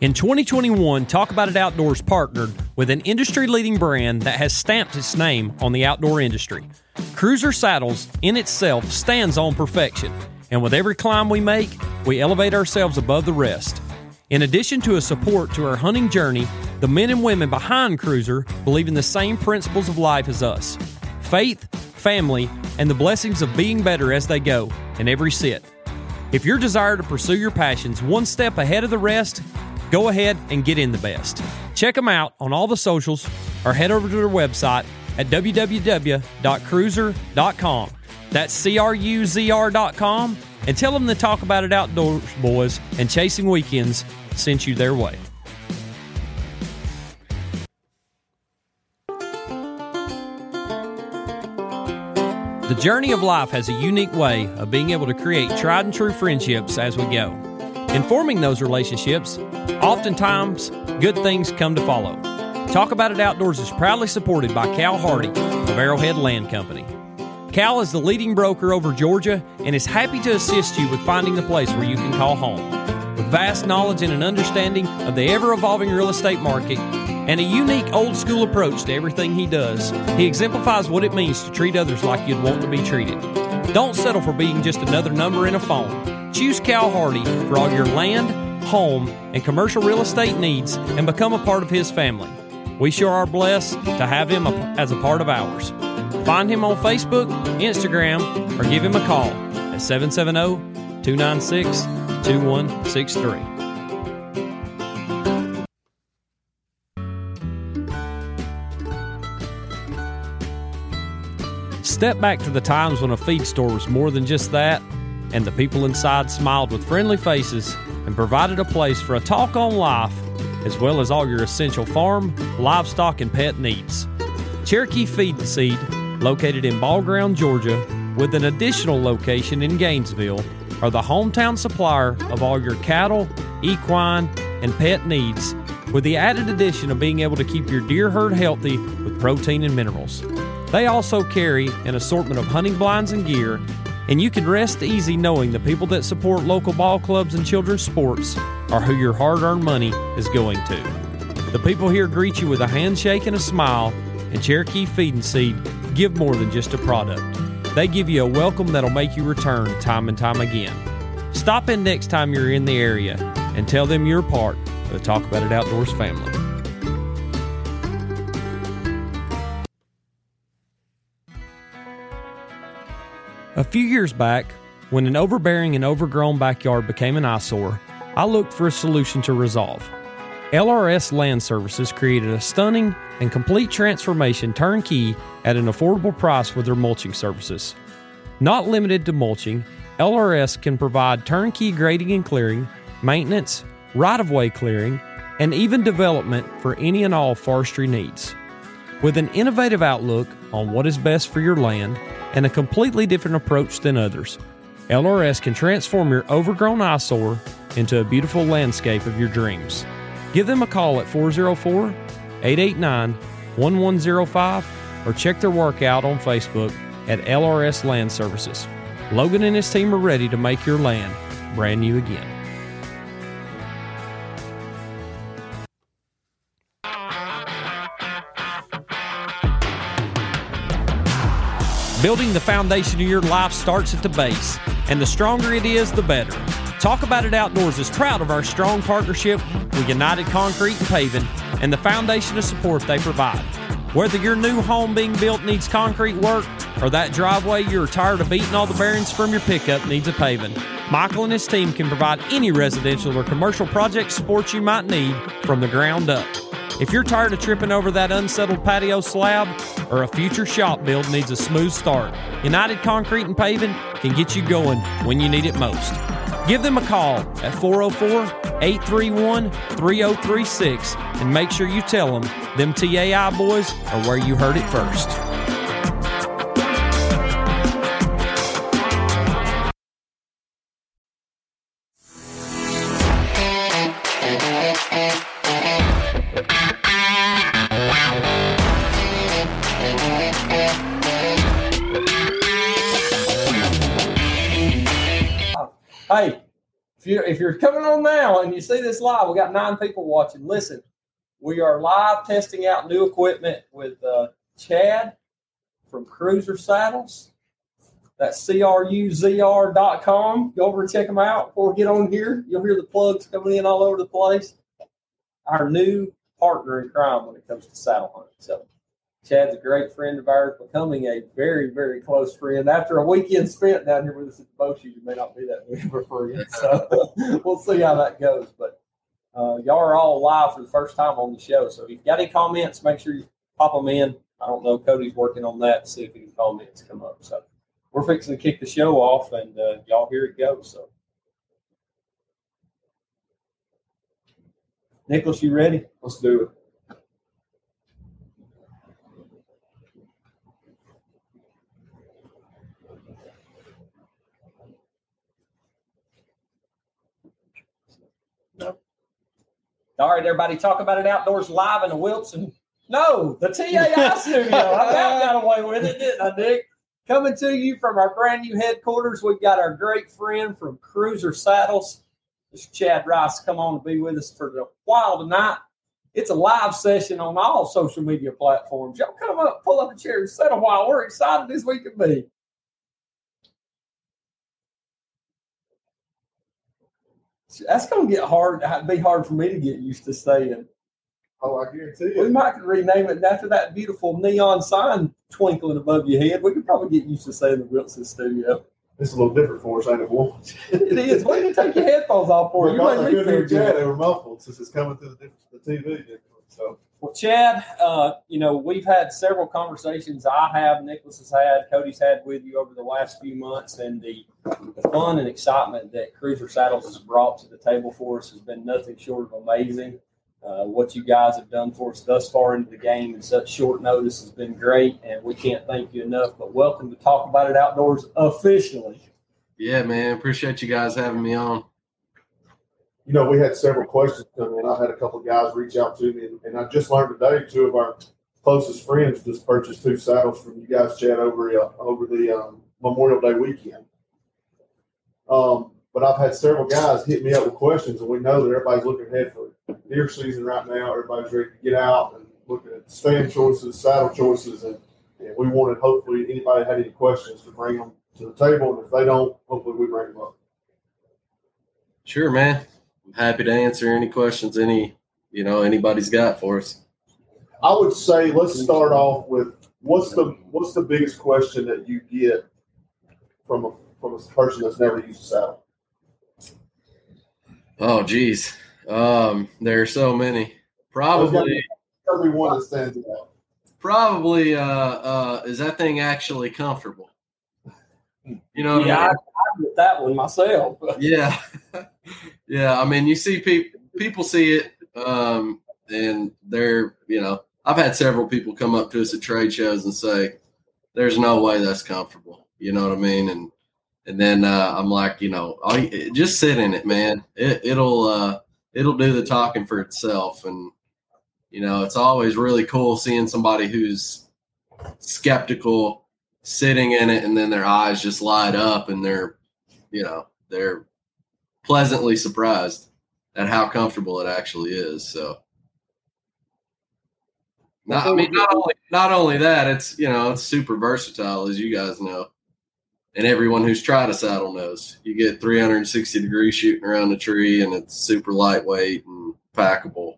In 2021, Talk About It Outdoors partnered with an industry leading brand that has stamped its name on the outdoor industry. Cruzr Saddles in itself stands on perfection, and with every climb we make, we elevate ourselves above the rest. In addition to a support to our hunting journey, the men and women behind Cruzr believe in the same principles of life as us faith, family, and the blessings of being better as they go in every sit. If your desire to pursue your passions one step ahead of the rest, go ahead and get in the best. Check them out on all the socials or head over to their website at www.cruzr.com. That's C R U Z R.com and tell them to talk about it outdoors, boys, and chasing weekends sent you their way. The journey of life has a unique way of being able to create tried and true friendships as we go. In forming those relationships, oftentimes good things come to follow. Talk About It Outdoors is proudly supported by Cal Hardy of Arrowhead Land Company. Cal is the leading broker over Georgia and is happy to assist you with finding the place where you can call home. With vast knowledge and an understanding of the ever evolving real estate market and a unique old school approach to everything he does, he exemplifies what it means to treat others like you'd want to be treated. Don't settle for being just another number in a phone. Choose Cal Hardy for all your land, home, and commercial real estate needs and become a part of his family. We sure are blessed to have him as a part of ours. Find him on Facebook, Instagram, or give him a call at 770 296 2163. Step back to the times when a feed store was more than just that, and the people inside smiled with friendly faces and provided a place for a talk on life, as well as all your essential farm, livestock, and pet needs. Cherokee Feed and Seed, located in Ball Ground, Georgia, with an additional location in Gainesville, are the hometown supplier of all your cattle, equine, and pet needs, with the added addition of being able to keep your deer herd healthy with protein and minerals. They also carry an assortment of hunting blinds and gear, and you can rest easy knowing the people that support local ball clubs and children's sports are who your hard earned money is going to. The people here greet you with a handshake and a smile, and Cherokee Feed and Seed give more than just a product. They give you a welcome that'll make you return time and time again. Stop in next time you're in the area and tell them you're part of the Talk About It Outdoors family. A few years back, when an overbearing and overgrown backyard became an eyesore, I looked for a solution to resolve. LRS Land Services created a stunning and complete transformation turnkey at an affordable price with their mulching services. Not limited to mulching, LRS can provide turnkey grading and clearing, maintenance, right of way clearing, and even development for any and all forestry needs. With an innovative outlook on what is best for your land and a completely different approach than others, LRS can transform your overgrown eyesore into a beautiful landscape of your dreams. Give them a call at 404 889 1105 or check their work out on Facebook at LRS Land Services. Logan and his team are ready to make your land brand new again. Building the foundation of your life starts at the base, and the stronger it is, the better. Talk About It Outdoors is proud of our strong partnership with United Concrete and Paving and the foundation of support they provide. Whether your new home being built needs concrete work or that driveway you're tired of beating all the bearings from your pickup needs a paving, Michael and his team can provide any residential or commercial project support you might need from the ground up. If you're tired of tripping over that unsettled patio slab or a future shop build needs a smooth start, United Concrete and Paving can get you going when you need it most. Give them a call at 404 831 3036 and make sure you tell them them TAI boys are where you heard it first. If you're if you're coming on now and you see this live, we got nine people watching. Listen, we are live testing out new equipment with uh, Chad from Cruzr Saddles. That's cruzr.com. Go over and check them out before we get on here. You'll hear the plugs coming in all over the place. Our new partner in crime when it comes to saddle hunting. So Chad's a great friend of ours, becoming a very, very close friend. After a weekend spent down here with us at the shoot, you may not be that big of a friend. So we'll see how that goes. But uh, y'all are all live for the first time on the show. So if you've got any comments, make sure you pop them in. I don't know. Cody's working on that see if any comments come up. So we're fixing to kick the show off, and uh, y'all hear it go. So, Nicholas, you ready? Let's do it. All right, everybody, talk about it outdoors live in the Wilson. No, the TAI studio. I got away with it, didn't I, Nick? Coming to you from our brand new headquarters, we've got our great friend from Cruzr Saddles, Mr. Chad Rice, come on to be with us for a while tonight. It's a live session on all social media platforms. Y'all come up, pull up a chair, and sit a while. We're excited as we can be. That's going to get hard. Be hard for me to get used to saying. Oh, I guarantee it. We might rename it after that beautiful neon sign twinkling above your head. We could probably get used to saying the Wilson Studio. It's a little different for us, ain't it, boy? It is. Why didn't you take your headphones off for you? Because I made me couldn't hear. Chad. They were muffled since it's coming through the, the TV. So Well, Chad, uh, you know, we've had several conversations I have, Nicholas has had, Cody's had with you over the last few months, and the, the fun and excitement that Cruzr Saddles has brought to the table for us has been nothing short of amazing. Uh, what you guys have done for us thus far into the game in such short notice has been great, and we can't thank you enough. But welcome to Talk About It Outdoors officially. Yeah, man. Appreciate you guys having me on. You know, we had several questions come in. I had a couple of guys reach out to me, and, and I just learned today two of our closest friends just purchased two saddles from you guys, Chad, over uh, over the um, Memorial Day weekend. Um, but I've had several guys hit me up with questions, and we know that everybody's looking ahead for deer season right now. Everybody's ready to get out and looking at stand choices, saddle choices, and, and we wanted hopefully anybody had any questions to bring them to the table, and if they don't, hopefully we bring them up. Sure, man. I'm happy to answer any questions any you know anybody's got for us. I would say let's start off with what's the what's the biggest question that you get from a from a person that's never used a saddle? Oh, geez. Um, there are so many. Probably, Tell me one that stands out. probably. Uh, uh, is that thing actually comfortable? You know what yeah, I I, mean? I get that one myself. yeah yeah i mean you see people people see it um and they're you know i've had several people come up to us at trade shows and say there's no way that's comfortable you know what i mean? And and then uh, i'm like you know all you, just sit in it man. It, it'll uh it'll do the talking for itself. And you know it's always really cool seeing somebody who's skeptical sitting in it and then their eyes just light up and they're you know they're pleasantly surprised at how comfortable it actually is. So, not, I mean, not only not only that, it's you know it's super versatile as you guys know, and everyone who's tried a saddle knows. You get 360 degrees shooting around the tree, and it's super lightweight and packable.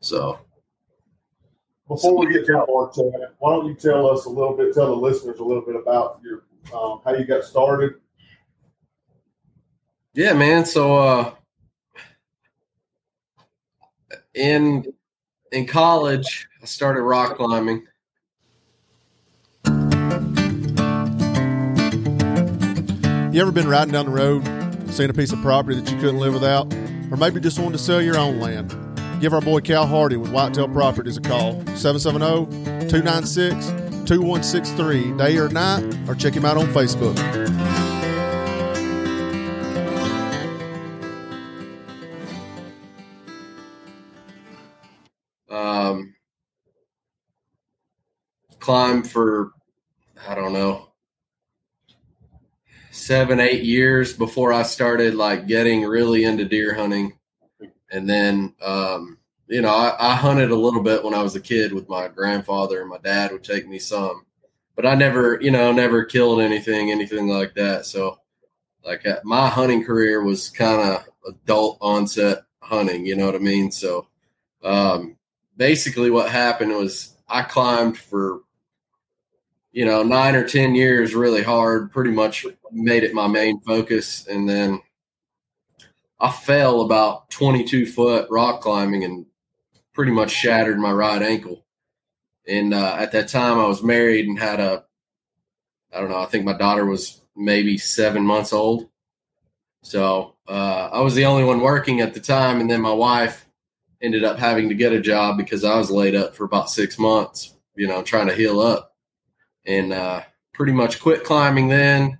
So, Before we get more, Chad, why don't you tell us a little bit, tell the listeners a little bit about your um, how you got started? Yeah, man. So, uh, in in college, I started rock climbing. You ever been riding down the road, seeing a piece of property that you couldn't live without, or maybe just wanted to sell your own land? Give our boy Cal Hardy with Whitetail Properties a call, 770-296-2163, day or night, or check him out on Facebook. Climb for I don't know seven, eight years before I started like getting really into deer hunting. And then, um, you know, I, I, hunted a little bit when I was a kid with my grandfather, and my dad would take me some, but I never, you know, never killed anything, anything like that. So, like, uh, my hunting career was kind of adult onset hunting, you know what I mean? So, um, basically, what happened was I climbed for you know, nine or 10 years really hard, pretty much made it my main focus. And then I fell about 22 foot rock climbing and pretty much shattered my right ankle. And uh, at that time, I was married and had a, I don't know, I think my daughter was maybe seven months old. So uh, I was the only one working at the time. And then my wife ended up having to get a job because I was laid up for about six months, you know, trying to heal up and uh, pretty much quit climbing then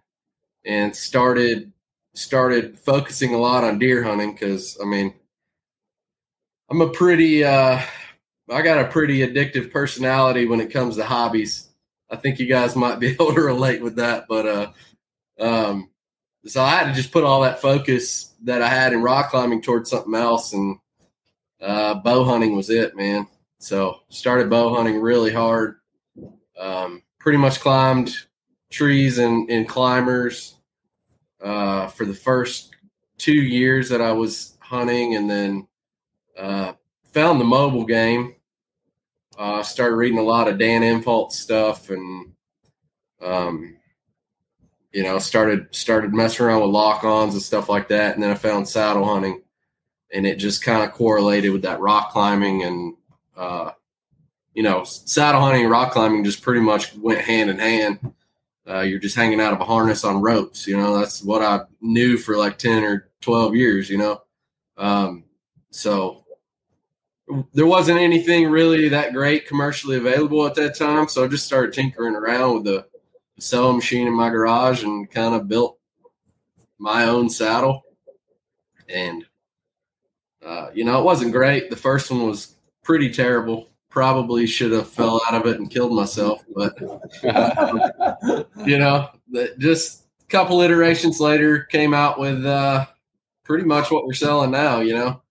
and started started focusing a lot on deer hunting because I mean I'm a pretty uh, I got a pretty addictive personality when it comes to hobbies. I think you guys might be able to relate with that, but uh, um, so I had to just put all that focus that I had in rock climbing towards something else, and uh, bow hunting was it, man. So started bow hunting really hard. Um, pretty much climbed trees and, and climbers uh, for the first two years that I was hunting, and then uh, found the mobile game. Uh, started reading a lot of Dan Infalt stuff, and um, you know, started started messing around with lock-ons and stuff like that. And then I found saddle hunting, and it just kind of correlated with that rock climbing and uh, you know, saddle hunting and rock climbing just pretty much went hand in hand. Uh, you're just hanging out of a harness on ropes. You know, that's what I knew for like 10 or 12 years, you know. Um, so there wasn't anything really that great commercially available at that time. So I just started tinkering around with the, sewing machine in my garage and kind of built my own saddle. And, uh, you know, it wasn't great. The first one was pretty terrible probably should have fell out of it and killed myself, but you know, just a couple iterations later, came out with uh, pretty much what we're selling now. You know,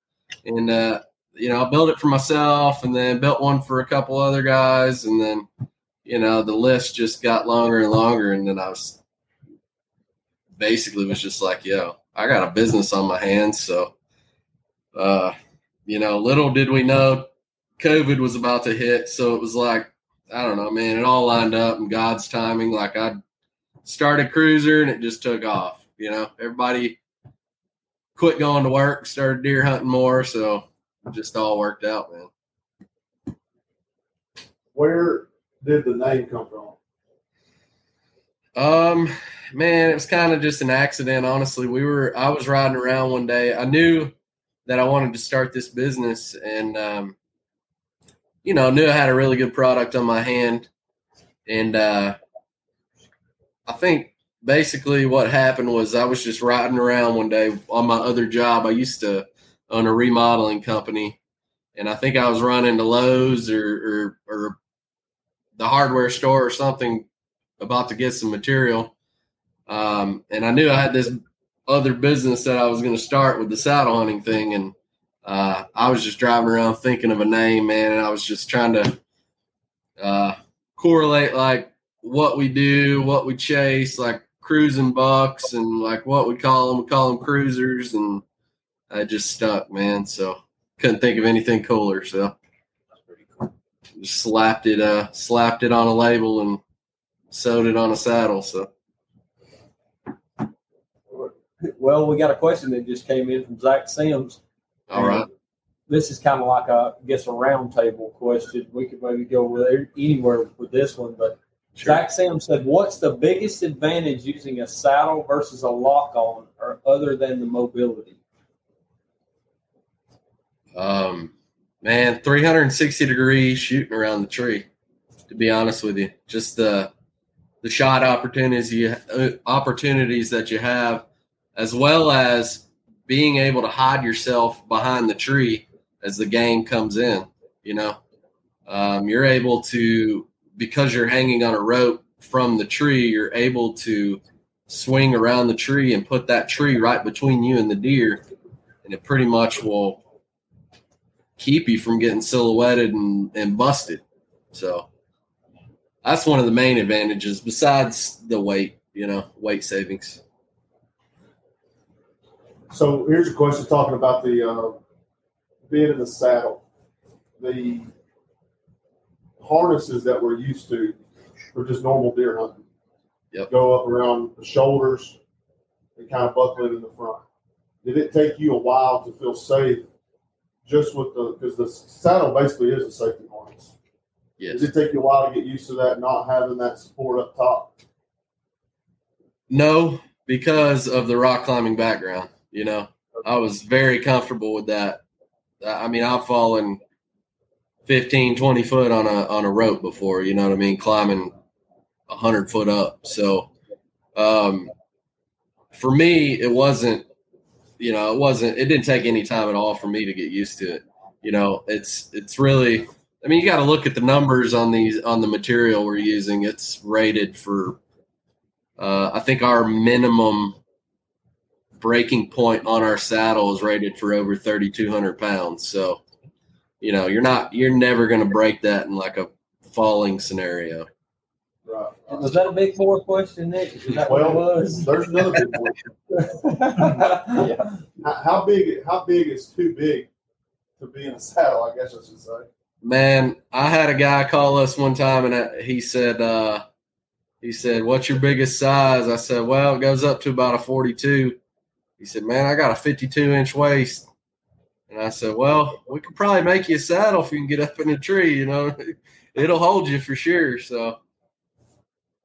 and uh, you know, I built it for myself, and then built one for a couple other guys, and then you know, the list just got longer and longer, and then I was basically was just like, yo, I got a business on my hands, so. Uh, you know, little did we know COVID was about to hit, so it was like I don't know, man. It all lined up and God's timing. Like I started Cruzr and it just took off. You know, everybody quit going to work, started deer hunting more, so it just all worked out, man. Where did the name come from? Um, man, it was kind of just an accident. Honestly, we were I was riding around one day. I knew that I wanted to start this business, and um, you know, knew I had a really good product on my hand. And uh, I think basically what happened was I was just riding around one day on my other job. I used to own a remodeling company. And I think I was running to Lowe's or, or, or the hardware store or something about to get some material. Um, and I knew I had this other business that I was going to start with the saddle hunting thing. And uh, I was just driving around thinking of a name, man, and I was just trying to uh, correlate like what we do, what we chase, like cruising bucks, and like what we call them. We call them cruisers, and I just stuck, man. So couldn't think of anything cooler. So just slapped it, uh, slapped it on a label and sewed it on a saddle. So. Well, we got a question that just came in from Zach Sims. All right. This is kind of like a, I guess, a roundtable question. We could maybe go with anywhere with this one, but sure. Zach Sam said, "What's the biggest advantage using a saddle versus a lock-on, or other than the mobility?" Um, man, 360 degrees shooting around the tree. To be honest with you, just the the shot opportunities you uh, opportunities that you have, as well as being able to hide yourself behind the tree as the game comes in. You know, um, you're able to because you're hanging on a rope from the tree. You're able to swing around the tree and put that tree right between you and the deer, and it pretty much will keep you from getting silhouetted and, and busted. So that's one of the main advantages besides the weight, you know, weight savings. So here's a question talking about the uh, being in the saddle. The harnesses that we're used to for just normal deer hunting Yep. go up around the shoulders and kind of buckle it in the front. Did it take you a while to feel safe just with the because the saddle basically is a safety harness? Yes. Did it take you a while to get used to that, not having that support up top? No, because of the rock climbing background. You know, I was very comfortable with that. I mean, I've fallen 15, 20 foot on a on a rope before. You know what I mean? Climbing hundred foot up. So, um, for me, it wasn't. You know, it wasn't. It didn't take any time at all for me to get used to it. You know, it's it's really. I mean, you got to look at the numbers on these on the material we're using. It's rated for uh, I think our minimum breaking point on our saddle is rated for over 3,200 pounds. So, you know, you're not, you're never going to break that in like a falling scenario. Right. Was that a big four question, Nick? Is that what it Well, was? there's another big one. yeah. How, how big? How big is too big to be in a saddle? I guess I should say. Man, I had a guy call us one time and uh, he said, uh, he said, what's your biggest size? I said, well, it goes up to about a 42. He said, man, I got a 52 inch waist. And I said, well, we could probably make you a saddle if you can get up in a tree, you know, it'll hold you for sure. So,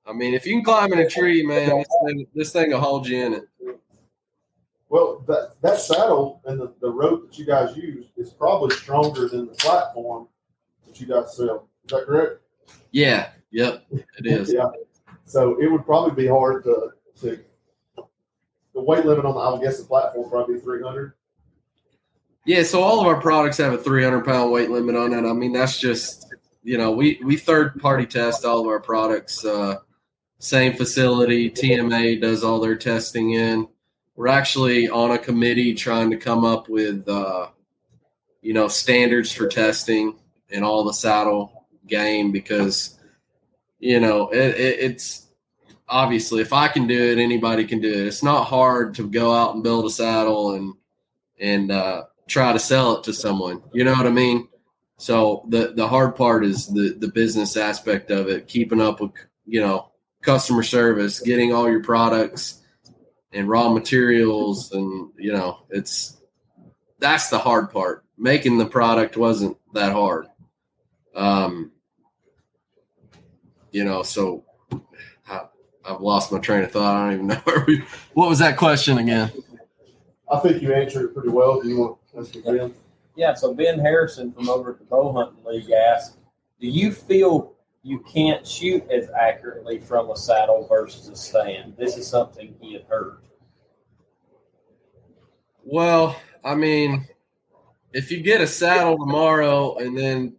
I mean, if you can climb in a tree, man, this thing, this thing will hold you in it. Well, that that saddle and the, the rope that you guys use is probably stronger than the platform that you guys sell. Is that correct? Yeah. Yep. It is. Yeah. So it would probably be hard to to the weight limit on the I would guess the platform probably three hundred. Yeah, so all of our products have a 300 pound weight limit on it. I mean, that's just you know we we third party test all of our products. Uh, same facility, TMA does all their testing in. We're actually on a committee trying to come up with uh, you know standards for testing in all the saddle game because you know it, it, it's obviously if I can do it, anybody can do it. It's not hard to go out and build a saddle and and uh, try to sell it to someone. You know what I mean? So the the hard part is the the business aspect of it, keeping up with you know customer service, getting all your products and raw materials, and you know it's that's the hard part. Making the product wasn't that hard. Um, you know, so I've lost my train of thought. I don't even know where we. What was that question again? I think you answered it pretty well. Do you want to ask again? Yeah, so Ben Harrison from over at the Bow Hunting League asked, do you feel you can't shoot as accurately from a saddle versus a stand? This is something he had heard. Well, I mean, if you get a saddle tomorrow and then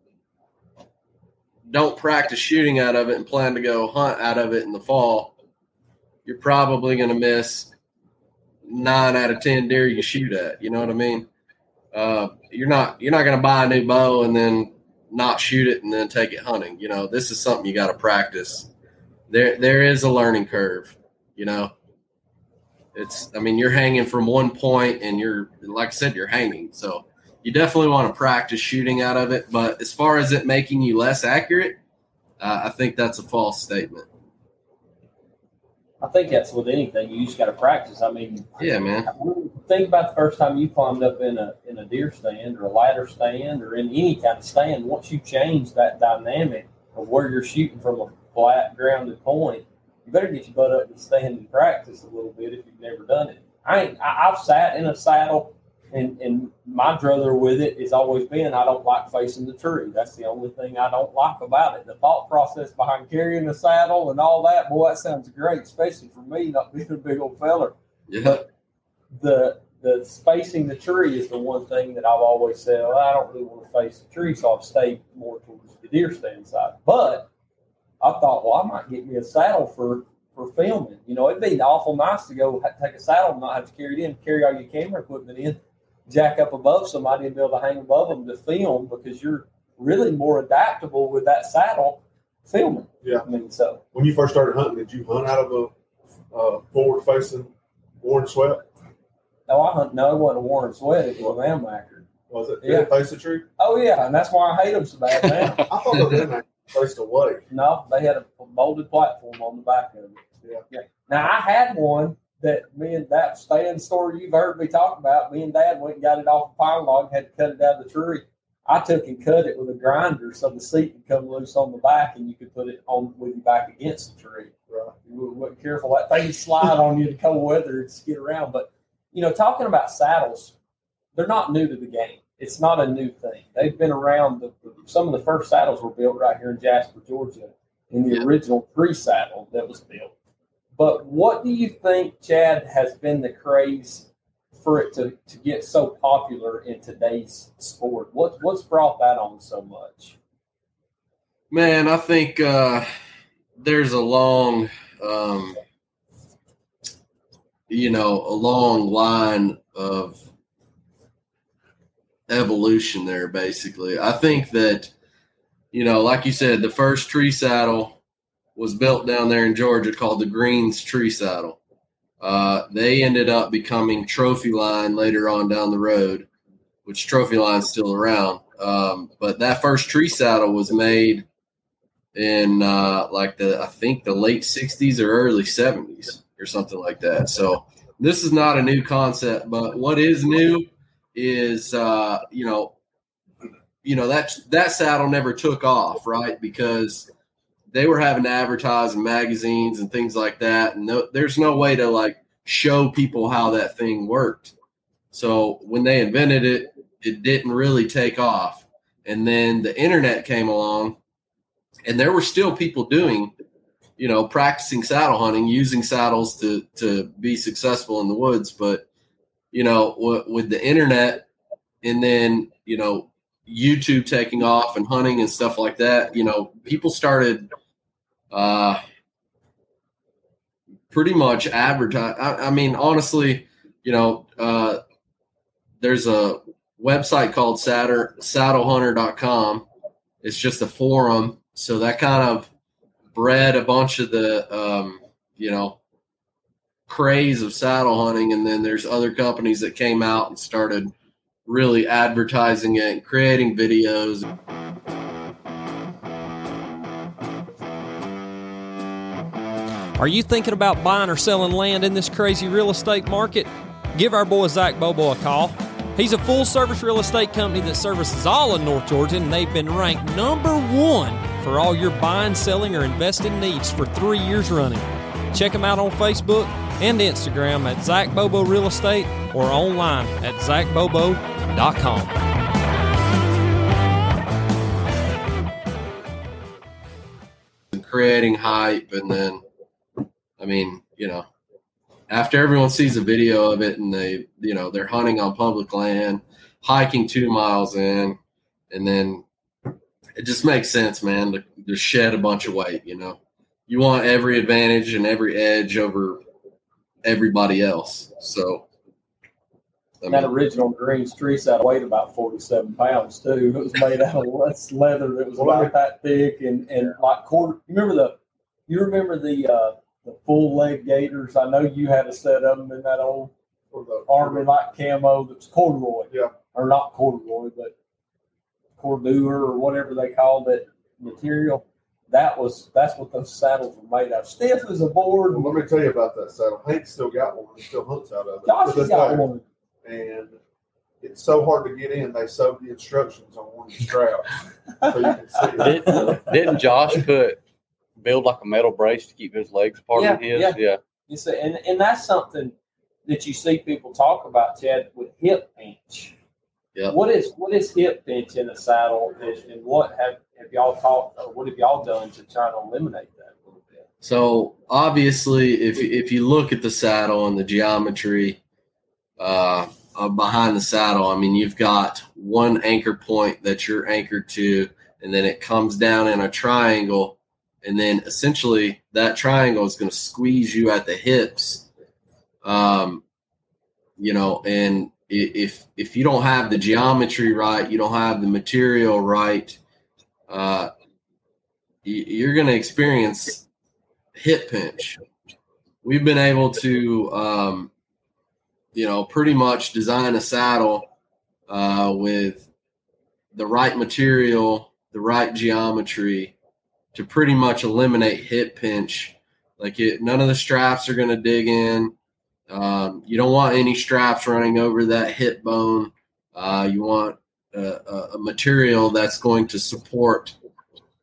don't practice shooting out of it and plan to go hunt out of it in the fall, you're probably going to miss nine out of ten deer you shoot at. You know what I mean? Uh, you're not you're not going to buy a new bow and then not shoot it and then take it hunting. You know, this is something you got to practice. There there is a learning curve. You know, it's I mean you're hanging from one point and you're like I said you're hanging. So you definitely want to practice shooting out of it. But as far as it making you less accurate, uh, I think that's a false statement. I think that's with anything. You just got to practice. I mean, Yeah, man. think about the first time you climbed up in a in a deer stand or a ladder stand or in any kind of stand. Once you change that dynamic of where you're shooting from a flat grounded point, you better get your butt up and stand and practice a little bit if you've never done it. I ain't, I, I've sat in a saddle and and my druther with it has always been I don't like facing the tree. That's the only thing I don't like about it. The thought process behind carrying the saddle and all that, boy, that sounds great, especially for me not being a big old feller Yeah. the the spacing the tree is the one thing that I've always said. Well, I don't really want to face the tree, so I've stayed more towards the deer stand side. But I thought, well, I might get me a saddle for for filming. You know, it'd be awful nice to go take a saddle and not have to carry it in, carry all your camera equipment in, jack up above somebody and be able to hang above them to film because you're really more adaptable with that saddle filming. Yeah. I mean, so When you first started hunting, did you hunt out of a uh, forward facing Warren Sweat? no, I hunt. No, it wasn't a Warren Sweat. It was an Amacker. Was it? Yeah. Did it face the tree? Oh yeah, and that's why I hate them so bad now. I thought in there faced away. No, they had a molded platform on the back of it. Yeah. yeah. Now I had one that me and that stand story you've heard me talk about. Me and Dad went and got it off a pine log, had to cut it out of the tree. I took and cut it with a grinder so the seat would come loose on the back and you could put it on with your back against the tree. Right. You wasn't careful. That thing would slide on you in cold weather and skid around. But you know, talking about saddles, they're not new to the game. It's not a new thing. They've been around. The, some of the first saddles were built right here in Jasper, Georgia, in the Yeah. original tree saddle that was built. But what do you think, Chad, has been the craze for it to, to get so popular in today's sport? What what's brought that on so much? Man, I think uh, there's a long, um, you know, a long line of evolution there. Basically, I think that, you know, like you said, the first tree saddle was built down there in Georgia called the Greens Tree Saddle. Uh, they ended up becoming Trophy Line later on down the road, which Trophy Line's still around. Um, but that first tree saddle was made in uh, like the I think the late '60s or early '70s or something like that. So this is not a new concept, but what is new is uh, you know you know that that saddle never took off, right? Because they were having to advertise in magazines and things like that, and no, there's no way to like show people how that thing worked. So when they invented it, it didn't really take off, and then the internet came along and there were still people doing you know practicing saddle hunting using saddles to to be successful in the woods. But you know with the internet and then you know youtube taking off and hunting and stuff like that you know people started uh pretty much advertise I, I mean honestly you know uh there's a website called saddle saddlehunter.com it's just a forum. So that kind of bred a bunch of the um, you know craze of saddle hunting. And then there's other companies that came out and started really advertising it and creating videos Are you thinking about buying or selling land in this crazy real estate market? Give our boy Zach Bobo a call. He's a full service real estate company that services all of North Georgia, and they've been ranked number one for all your buying, selling, or investing needs for three years running. Check him out on Facebook and Instagram at Zach Bobo Real Estate or online at zachbobo.com. creating hype and then i mean you know after everyone sees a video of it and they you know they're hunting on public land hiking two miles in and then it just makes sense man to, to shed a bunch of weight you know you want every advantage and every edge over everybody else so I that original green tree saddle weighed about 47 pounds too. It was made out of less leather that was about that thick and, and like quarter. You remember the, you remember the, uh, the full leg gaiters? I know you had a set of them in that old For the army like camo that was corduroy. Yeah. Or not corduroy, but cordure or whatever they called it material. That was, that's what those saddles were made of. Stiff as a board. Well, let me tell you about that saddle. Hank still got one. He still hunts out of it. Josh has got day. one. And it's so hard to get in. They sewed the instructions on one of the straps so you can see it. Did, didn't Josh put build like a metal brace to keep his legs apart Yeah, his? yeah. yeah. You see, and, and that's something that you see people talk about, Chad, with hip pinch. Yep. What is what is hip pinch in a saddle, and, and what have, have y'all talked, or what have y'all done to try to eliminate that a little bit? So obviously, if if you look at the saddle and the geometry uh, uh, behind the saddle, I mean, you've got one anchor point that you're anchored to, and then it comes down in a triangle, and then essentially that triangle is going to squeeze you at the hips. Um, you know, and if if you don't have the geometry right, you don't have the material right, uh, you're going to experience hip pinch. We've been able to, um, you know, pretty much design a saddle uh, with the right material, the right geometry to pretty much eliminate hip pinch. Like it, none of the straps are going to dig in. Um, you don't want any straps running over that hip bone. Uh, you want a, a, material that's going to support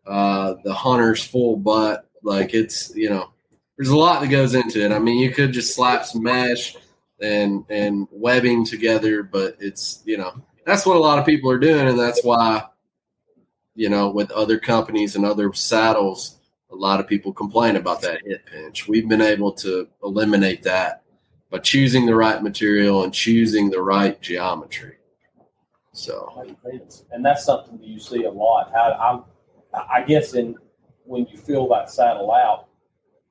uh, the hunter's full butt. Like it's, you know, there's a lot that goes into it. I mean, you could just slap some mesh and and webbing together, but it's you know that's what a lot of people are doing, and that's why you know with other companies and other saddles, a lot of people complain about that hip pinch. We've been able to eliminate that by choosing the right material and choosing the right geometry. So and that's something that you see a lot. I, I'm, I guess in when you fill that saddle out,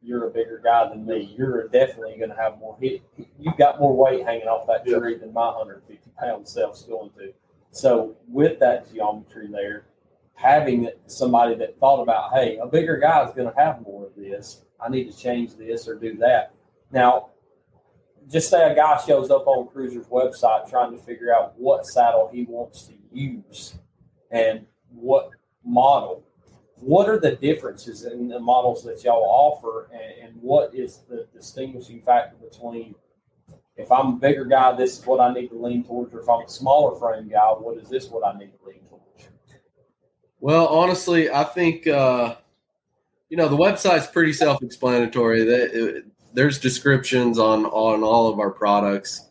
you're a bigger guy than me. You're definitely going to have more hit. You've got more weight hanging off that Yeah. tree than my 150 pound self's going to. So with that geometry there, having somebody that thought about, hey, a bigger guy is going to have more of this. I need to change this or do that. Now, just say a guy shows up on Cruzr's website trying to figure out what saddle he wants to use and what model. What are the differences in the models that y'all offer, and, and what is the distinguishing factor between if I'm a bigger guy, this is what I need to lean towards, or if I'm a smaller frame guy, what is this what I need to lean towards? Well, honestly, I think uh, you know the website's pretty self-explanatory. That there's descriptions on on all of our products.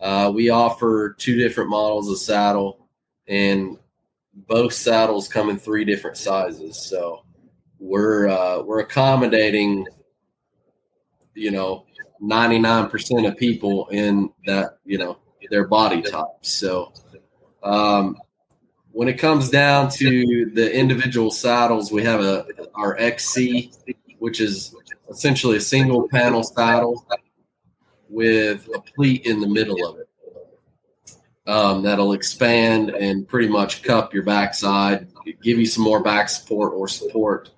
Uh, we offer two different models of saddle, and both saddles come in three different sizes. So we're uh, we're accommodating, you know, ninety nine percent of people in that you know their body type. So. Um, when it comes down to the individual saddles, we have a our XC, which is essentially a single panel saddle with a pleat in the middle of it. Um, that'll expand and pretty much cup your backside, give you some more back support or support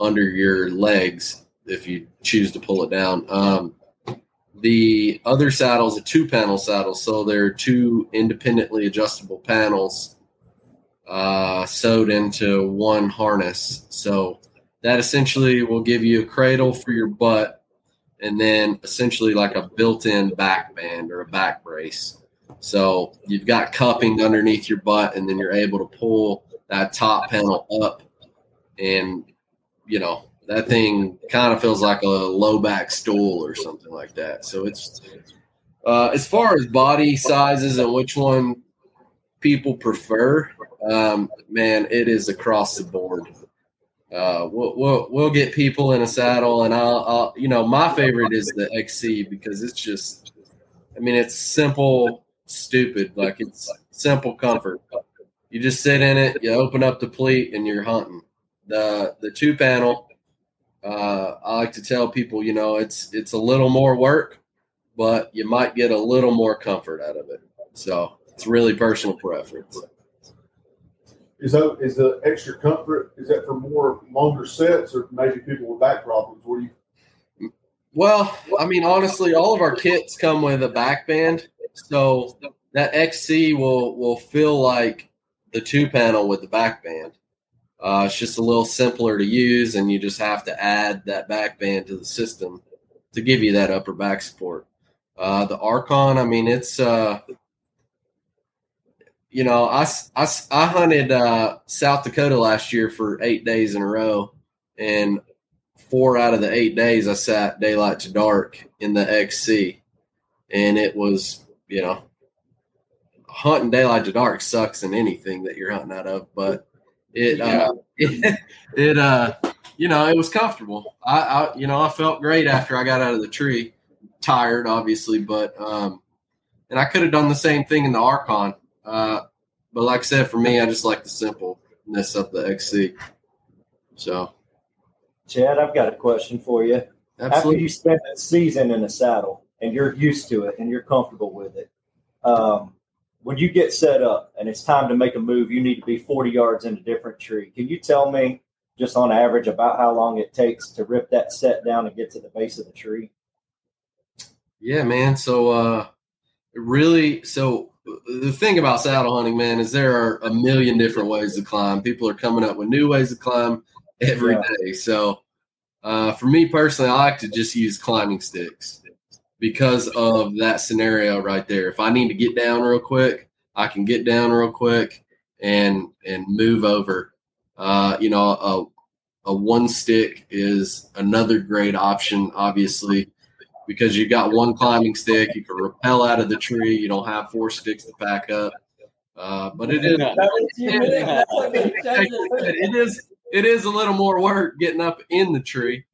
under your legs if you choose to pull it down. Um, the other saddle is a two panel saddle, so they're two independently adjustable panels uh, sewed into one harness. So that essentially will give you a cradle for your butt and then essentially like a built in back band or a back brace. So you've got cupping underneath your butt and then you're able to pull that top panel up and you know that thing kind of feels like a low back stool or something like that. So it's uh, as far as body sizes and which one people prefer, um, man, it is across the board. Uh, we'll, we'll we'll get people in a saddle, and I'll, I'll you know my favorite is the XC because it's just, I mean, it's simple, stupid, like it's simple comfort. You just sit in it, you open up the pleat, and you're hunting. The the two panel, uh, I like to tell people, you know, it's it's a little more work, but you might get a little more comfort out of it. So it's really personal preference. Is that is the extra comfort? Is that for more longer sets or maybe people with back problems? What do you? Well, I mean, honestly, all of our kits come with a back band, so that XC will will feel like the two panel with the back band. Uh, it's just a little simpler to use, and you just have to add that back band to the system to give you that upper back support. Uh, the Archon, I mean, it's uh, you know, I, I, I hunted uh, South Dakota last year for eight days in a row, and four out of the eight days I sat daylight to dark in the XC, and it was you know hunting daylight to dark sucks in anything that you're hunting out of, but it uh, it, it uh you know it was comfortable. I, I you know I felt great after I got out of the tree, tired obviously, but um and I could have done the same thing in the Archon. Uh, but like I said, for me, I just like the simpleness of the XC. So Chad, I've got a question for you. After you spend a season in a saddle and you're used to it and you're comfortable with it, um, when you get set up and it's time to make a move, you need to be 40 yards in a different tree. Can you tell me, just on average, about how long it takes to rip that set down and get to the base of the tree? Yeah, man. So uh really so the thing about saddle hunting, man, is there are a million different ways to climb. People are coming up with new ways to climb every day. Yeah. So uh for me personally, I like to just use climbing sticks because of that scenario right there. If I need to get down real quick, I can get down real quick and and move over. Uh, you know, a a one stick is another great option, obviously because you've got one climbing stick. You can rappel out of the tree. You don't have four sticks to pack up. Uh, but it is That's what you mean. That's what you said. it is it is a little more work getting up in the tree.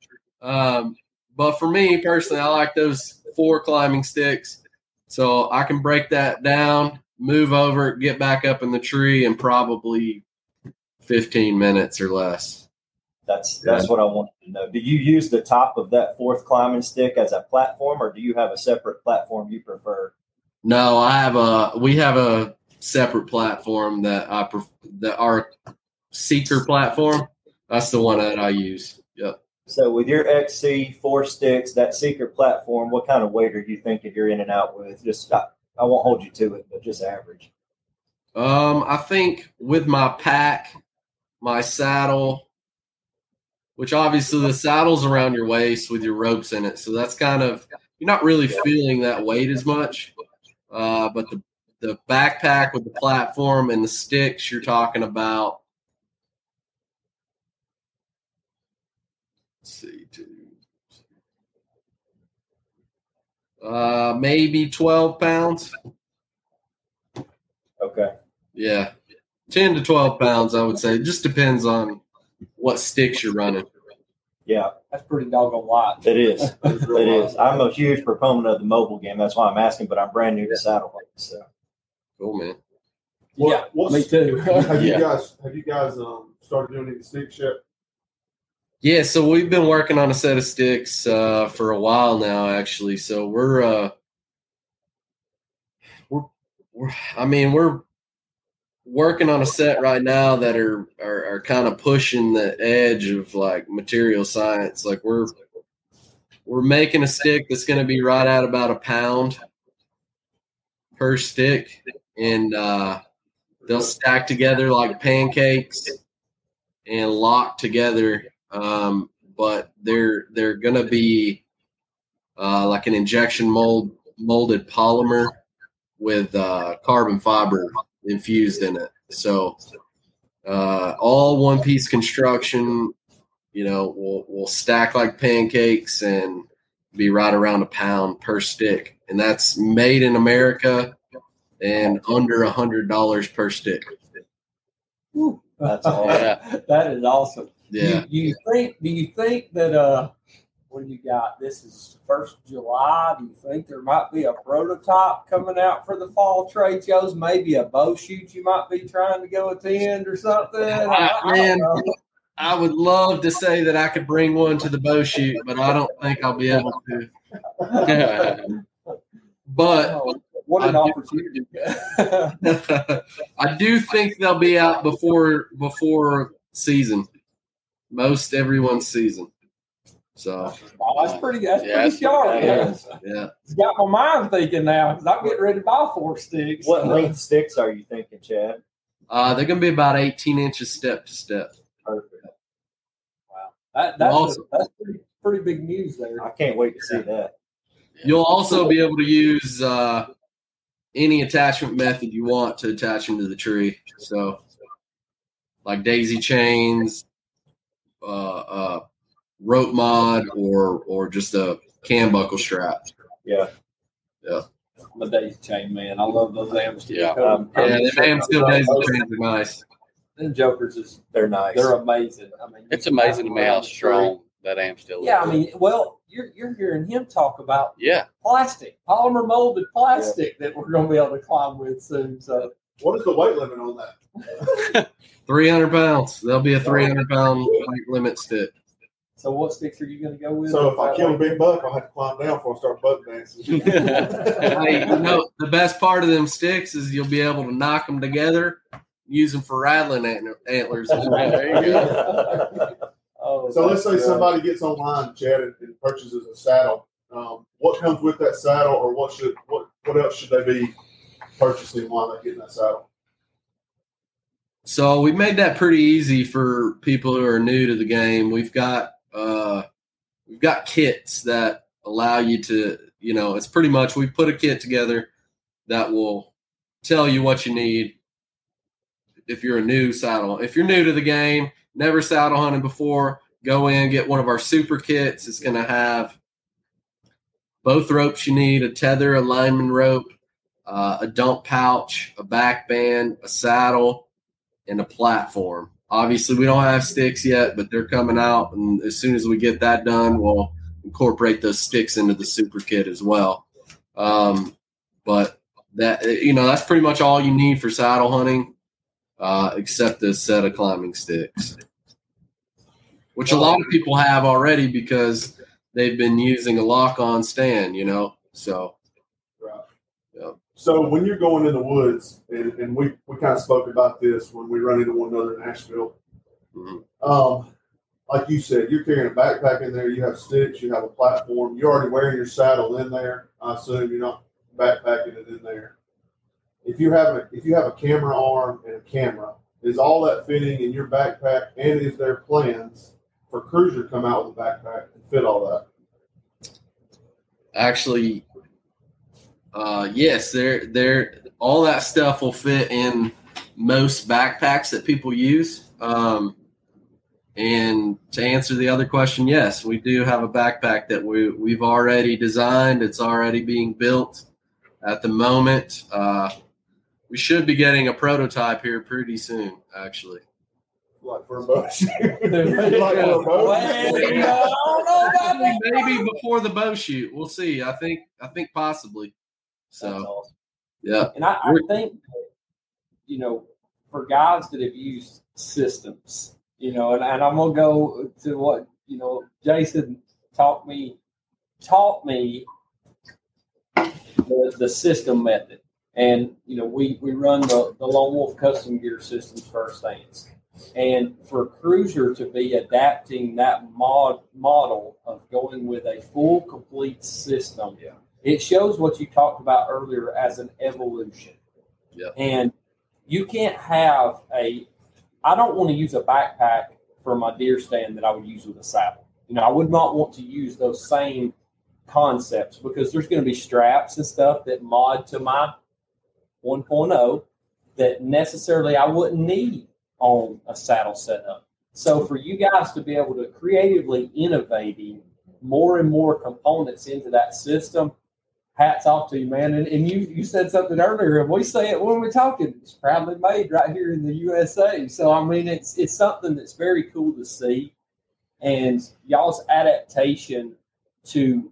Um, but for me personally, I like those four climbing sticks, so I can break that down, move over, get back up in the tree in probably fifteen minutes or less. That's that's what I wanted to know. Do you use the top of that fourth climbing stick as a platform, or do you have a separate platform you prefer? No, I have a. We have a separate platform that I pref- that our seeker platform. That's the one that I use. Yep. So with your XC four sticks, that seeker platform, what kind of weight are you thinking you're in and out with? Just I, I won't hold you to it, but just average. Um, I think with my pack, my saddle, which obviously the saddle's around your waist with your ropes in it, so that's kind of you're not really feeling that weight as much. Uh, but the the backpack with the platform and the sticks, you're talking about. Let's see, two. Uh, maybe twelve pounds. Okay. Yeah, ten to twelve pounds, I would say. It just depends on what sticks you're running. Yeah, That's pretty doggone lot. it is. It is. I'm a huge proponent of the mobile game. That's why I'm asking, but I'm brand new to saddle hunting. So Cool, man. What- yeah, what's- me too. Have you guys have you guys um started doing any sticks yet? Yeah, so we've been working on a set of sticks uh, for a while now, actually. So we're, uh, we're, we're, I mean, we're working on a set right now that are are, are kind of pushing the edge of like material science. Like we're we're making a stick that's going to be right at about a pound per stick, and uh, they'll stack together like pancakes and lock together um, but they're they're gonna be uh, like an injection mold molded polymer with uh, carbon fiber infused in it. So uh, all one piece construction. You know, will will stack like pancakes and be right around a pound per stick, and that's made in America and under a hundred dollars per stick. That's all. That is awesome. Yeah. You, you think? Do you think that? Uh, what do you got? This is first July. Do you think there might be a prototype coming out for the fall trade shows? Maybe a bow shoot you might be trying to go attend or something. I- I Man. I would love to say that I could bring one to the bow shoot, but I don't think I'll be able to. But Oh, what an I- opportunity! I do think they'll be out before before season, most everyone's season. So Wow, that's pretty. That's Yeah, pretty that's sharp. Yeah. good. yeah, It's got my mind thinking now. 'cause I'm getting ready to buy four sticks. What length sticks are you thinking, Chad? uh, they're gonna be about eighteen inches step to step. Perfect. Wow, that, that's, Awesome. that's pretty, pretty big news there. I can't wait to see that. You'll also be able to use uh, any attachment method you want to attach them to the tree. So, like daisy chains, uh, uh, rope mod, or or just a cam buckle strap. Yeah. I'm a daisy chain man. I love those Amsteel. Yeah. Um, Yeah, the man still daisy chains are nice. Them jokers is They're nice. they're amazing. I mean, It's amazing to me how strong that Amsteel is. Yeah, I mean, well, you're you're hearing him talk about yeah. plastic, polymer molded plastic that we're going to be able to climb with soon. So What is the weight limit on that? Three hundred pounds. There'll be a three hundred pound weight limit stick. So what sticks are you going to go with? So if I kill a big buck, I'll have to climb down before I start buck dancing. Hey, you know, the best part of them sticks is you'll be able to knock them together, use them for rattling ant- antlers. There you go. oh, So let's say good. somebody gets online, Chad, and, and purchases a saddle. Um, what comes with that saddle, or what should what what else should they be purchasing while they're getting that saddle? So we made that pretty easy for people who are new to the game. We've got uh, we've got kits that allow you to, you know, it's pretty much we've put a kit together that will tell you what you need if you're a new saddle. If you're new to the game, never saddle hunted before, go in get one of our super kits. It's going to have both ropes you need: a tether, a lineman rope, uh, a dump pouch, a back band, a saddle and a platform. Obviously, we don't have sticks yet, but they're coming out, and as soon as we get that done, we'll incorporate those sticks into the super kit as well. Um, but that you know, that's pretty much all you need for saddle hunting, uh, except a set of climbing sticks, which a lot of people have already because they've been using a lock-on stand. You know, so. So when you're going in the woods, and, and we, we kind of spoke about this when we run into one another in Nashville. Mhm. Um, like you said, you're carrying a backpack in there. You have sticks. You have a platform. You're already wearing your saddle in there. I assume you're not backpacking it in there. If you have a if you have a camera arm and a camera, is all that fitting in your backpack? And is there plans for Cruzr to come out with a backpack and fit all that? actually uh yes there there all that stuff will fit in most backpacks that people use. Um and to answer the other question yes we do have a backpack that we we've already designed. It's already being built at the moment. Uh we should be getting a prototype here pretty soon actually. Like for a boat shoot. like for a boat Well, shoot. you know, I don't know about Actually, that. maybe before the bow shoot. We'll see. I think i think possibly. That's so awesome. yeah And I, I think, you know, for guys that have used systems, you know, and, and I'm gonna go to what you know, Jason taught me taught me the, the system method. And you know, we we run the, the Lone Wolf Custom Gear Systems first stance. And for Cruzr to be adapting that mod model of going with a full complete system, Yeah. It shows what you talked about earlier as an evolution. Yeah. And you can't have a I don't want to use a backpack for my deer stand that I would use with a saddle. You know, I would not want to use those same concepts because there's going to be straps and stuff that mod to my 1.0 that necessarily I wouldn't need on a saddle setup. So for you guys to be able to creatively innovating more and more components into that system, hats off to you, man. And, and you you said something earlier, and we say it when we're talking. It's proudly made right here in the USA. So I mean, it's it's something that's very cool to see, and y'all's adaptation to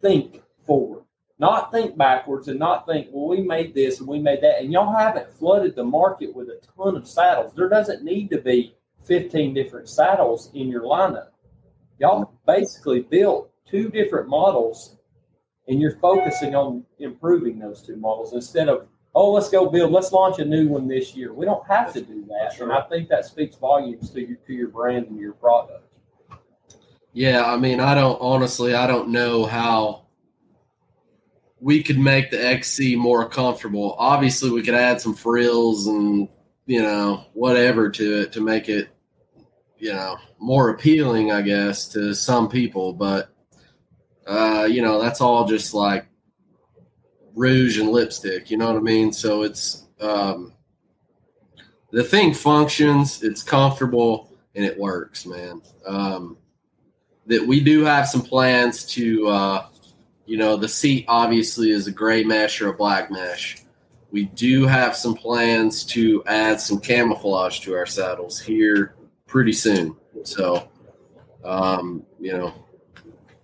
think forward, not think backwards, and not think, well, we made this and we made that, and y'all haven't flooded the market with a ton of saddles. There doesn't need to be 15 different saddles in your lineup. Y'all basically built two different models and you're focusing on improving those two models instead of oh let's go build let's launch a new one this year we don't have to do that and i think that speaks volumes to your to your brand and your product Yeah, I mean, I don't honestly, I don't know how we could make the XC more comfortable. Obviously, we could add some frills and you know whatever to it to make it you know more appealing, I guess, to some people. But uh, you know, that's all just like rouge and lipstick. You know what I mean? So it's um, the thing functions, it's comfortable, and it works, man. Um, that we do have some plans to, uh, you know, the seat obviously is a gray mesh or a black mesh. We do have some plans to add some camouflage to our saddles here pretty soon. So, um, you know,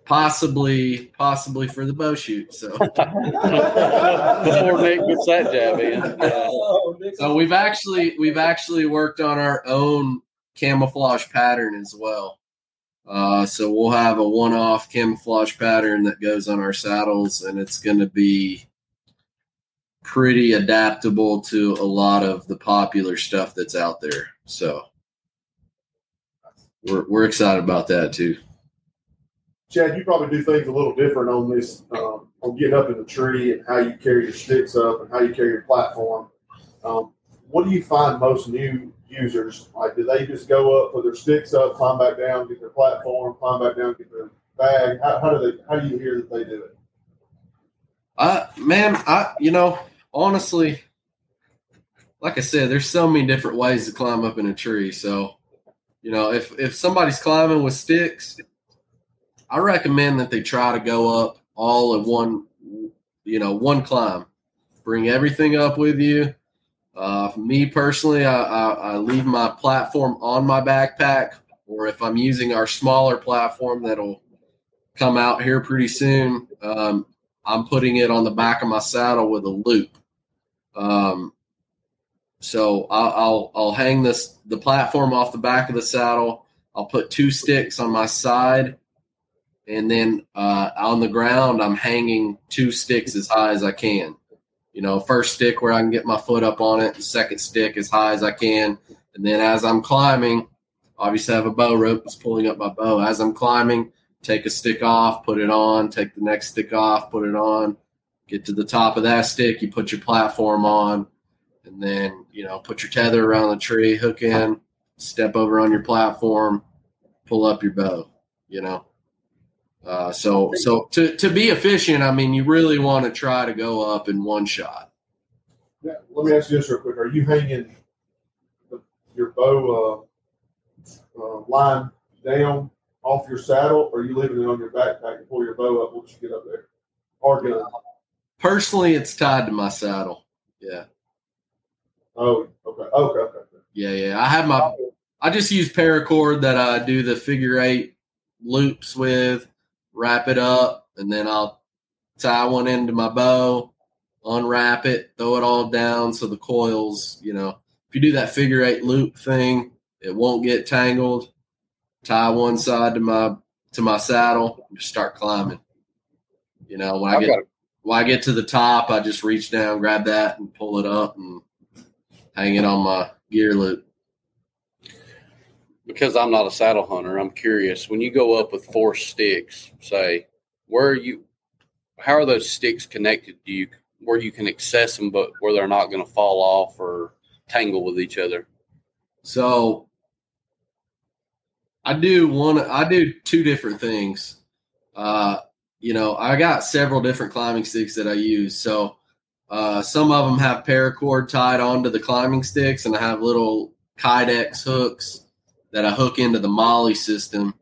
possibly, possibly for the bow shoot. So, Before Nick gets that jab in. Uh, so we've actually we've actually worked on our own camouflage pattern as well. Uh, so we'll have a one-off camouflage pattern that goes on our saddles, and it's going to be pretty adaptable to a lot of the popular stuff that's out there. So we're we're excited about that too. Chad, you probably do things a little different on this, um, on getting up in the tree and how you carry your sticks up and how you carry your platform. Um, what do you find most new users like? Do they just go up, put their sticks up, climb back down, get their platform, climb back down, get their bag? How, how do they? How do you hear that they do it? Uh, man, I you know honestly, like I said, there's so many different ways to climb up in a tree. So, you know, if if somebody's climbing with sticks, I recommend that they try to go up all at one, you know, one climb. Bring everything up with you. Uh, me personally, I, I, I leave my platform on my backpack, or if I'm using our smaller platform that'll come out here pretty soon, um, I'm putting it on the back of my saddle with a loop. Um, so I'll, I'll I'll hang this the platform off the back of the saddle. I'll put two sticks on my side, and then uh, on the ground I'm hanging two sticks as high as I can. You know, first stick where I can get my foot up on it, second stick as high as I can, and then as I'm climbing, obviously I have a bow rope that's pulling up my bow. As I'm climbing, take a stick off, put it on, take the next stick off, put it on, get to the top of that stick, you put your platform on, and then you know put your tether around the tree, hook in, step over on your platform, pull up your bow. You know, uh, so so to to be efficient, I mean, you really want to try to go up in one shot. Yeah, let me ask you this real quick: Are you hanging the, your bow uh, uh, line down off your saddle, or are you leaving it on your backpack and pull your bow up once you get up there? Or gun? Personally, it's tied to my saddle. Yeah, Oh, okay, okay, okay. okay. yeah, yeah. I have my I just use paracord that I do the figure eight loops with, wrap it up, and then I'll tie one into my bow, unwrap it, throw it all down so the coils, you know, if you do that figure eight loop thing, it won't get tangled. Tie one side to my to my saddle, and just start climbing. You know, when I get when I get to the top, I just reach down, grab that, and pull it up and hang it on my gear loop. Because I'm not a saddle hunter, I'm curious. When you go up with four sticks, say, where are you? How are those sticks connected? Do you where you can access them, but where they're not going to fall off or tangle with each other? So I do one I do two different things. Uh you know, I got several different climbing sticks that I use. So uh some of them have paracord tied onto the climbing sticks and I have little Kydex hooks that I hook into the MOLLE system.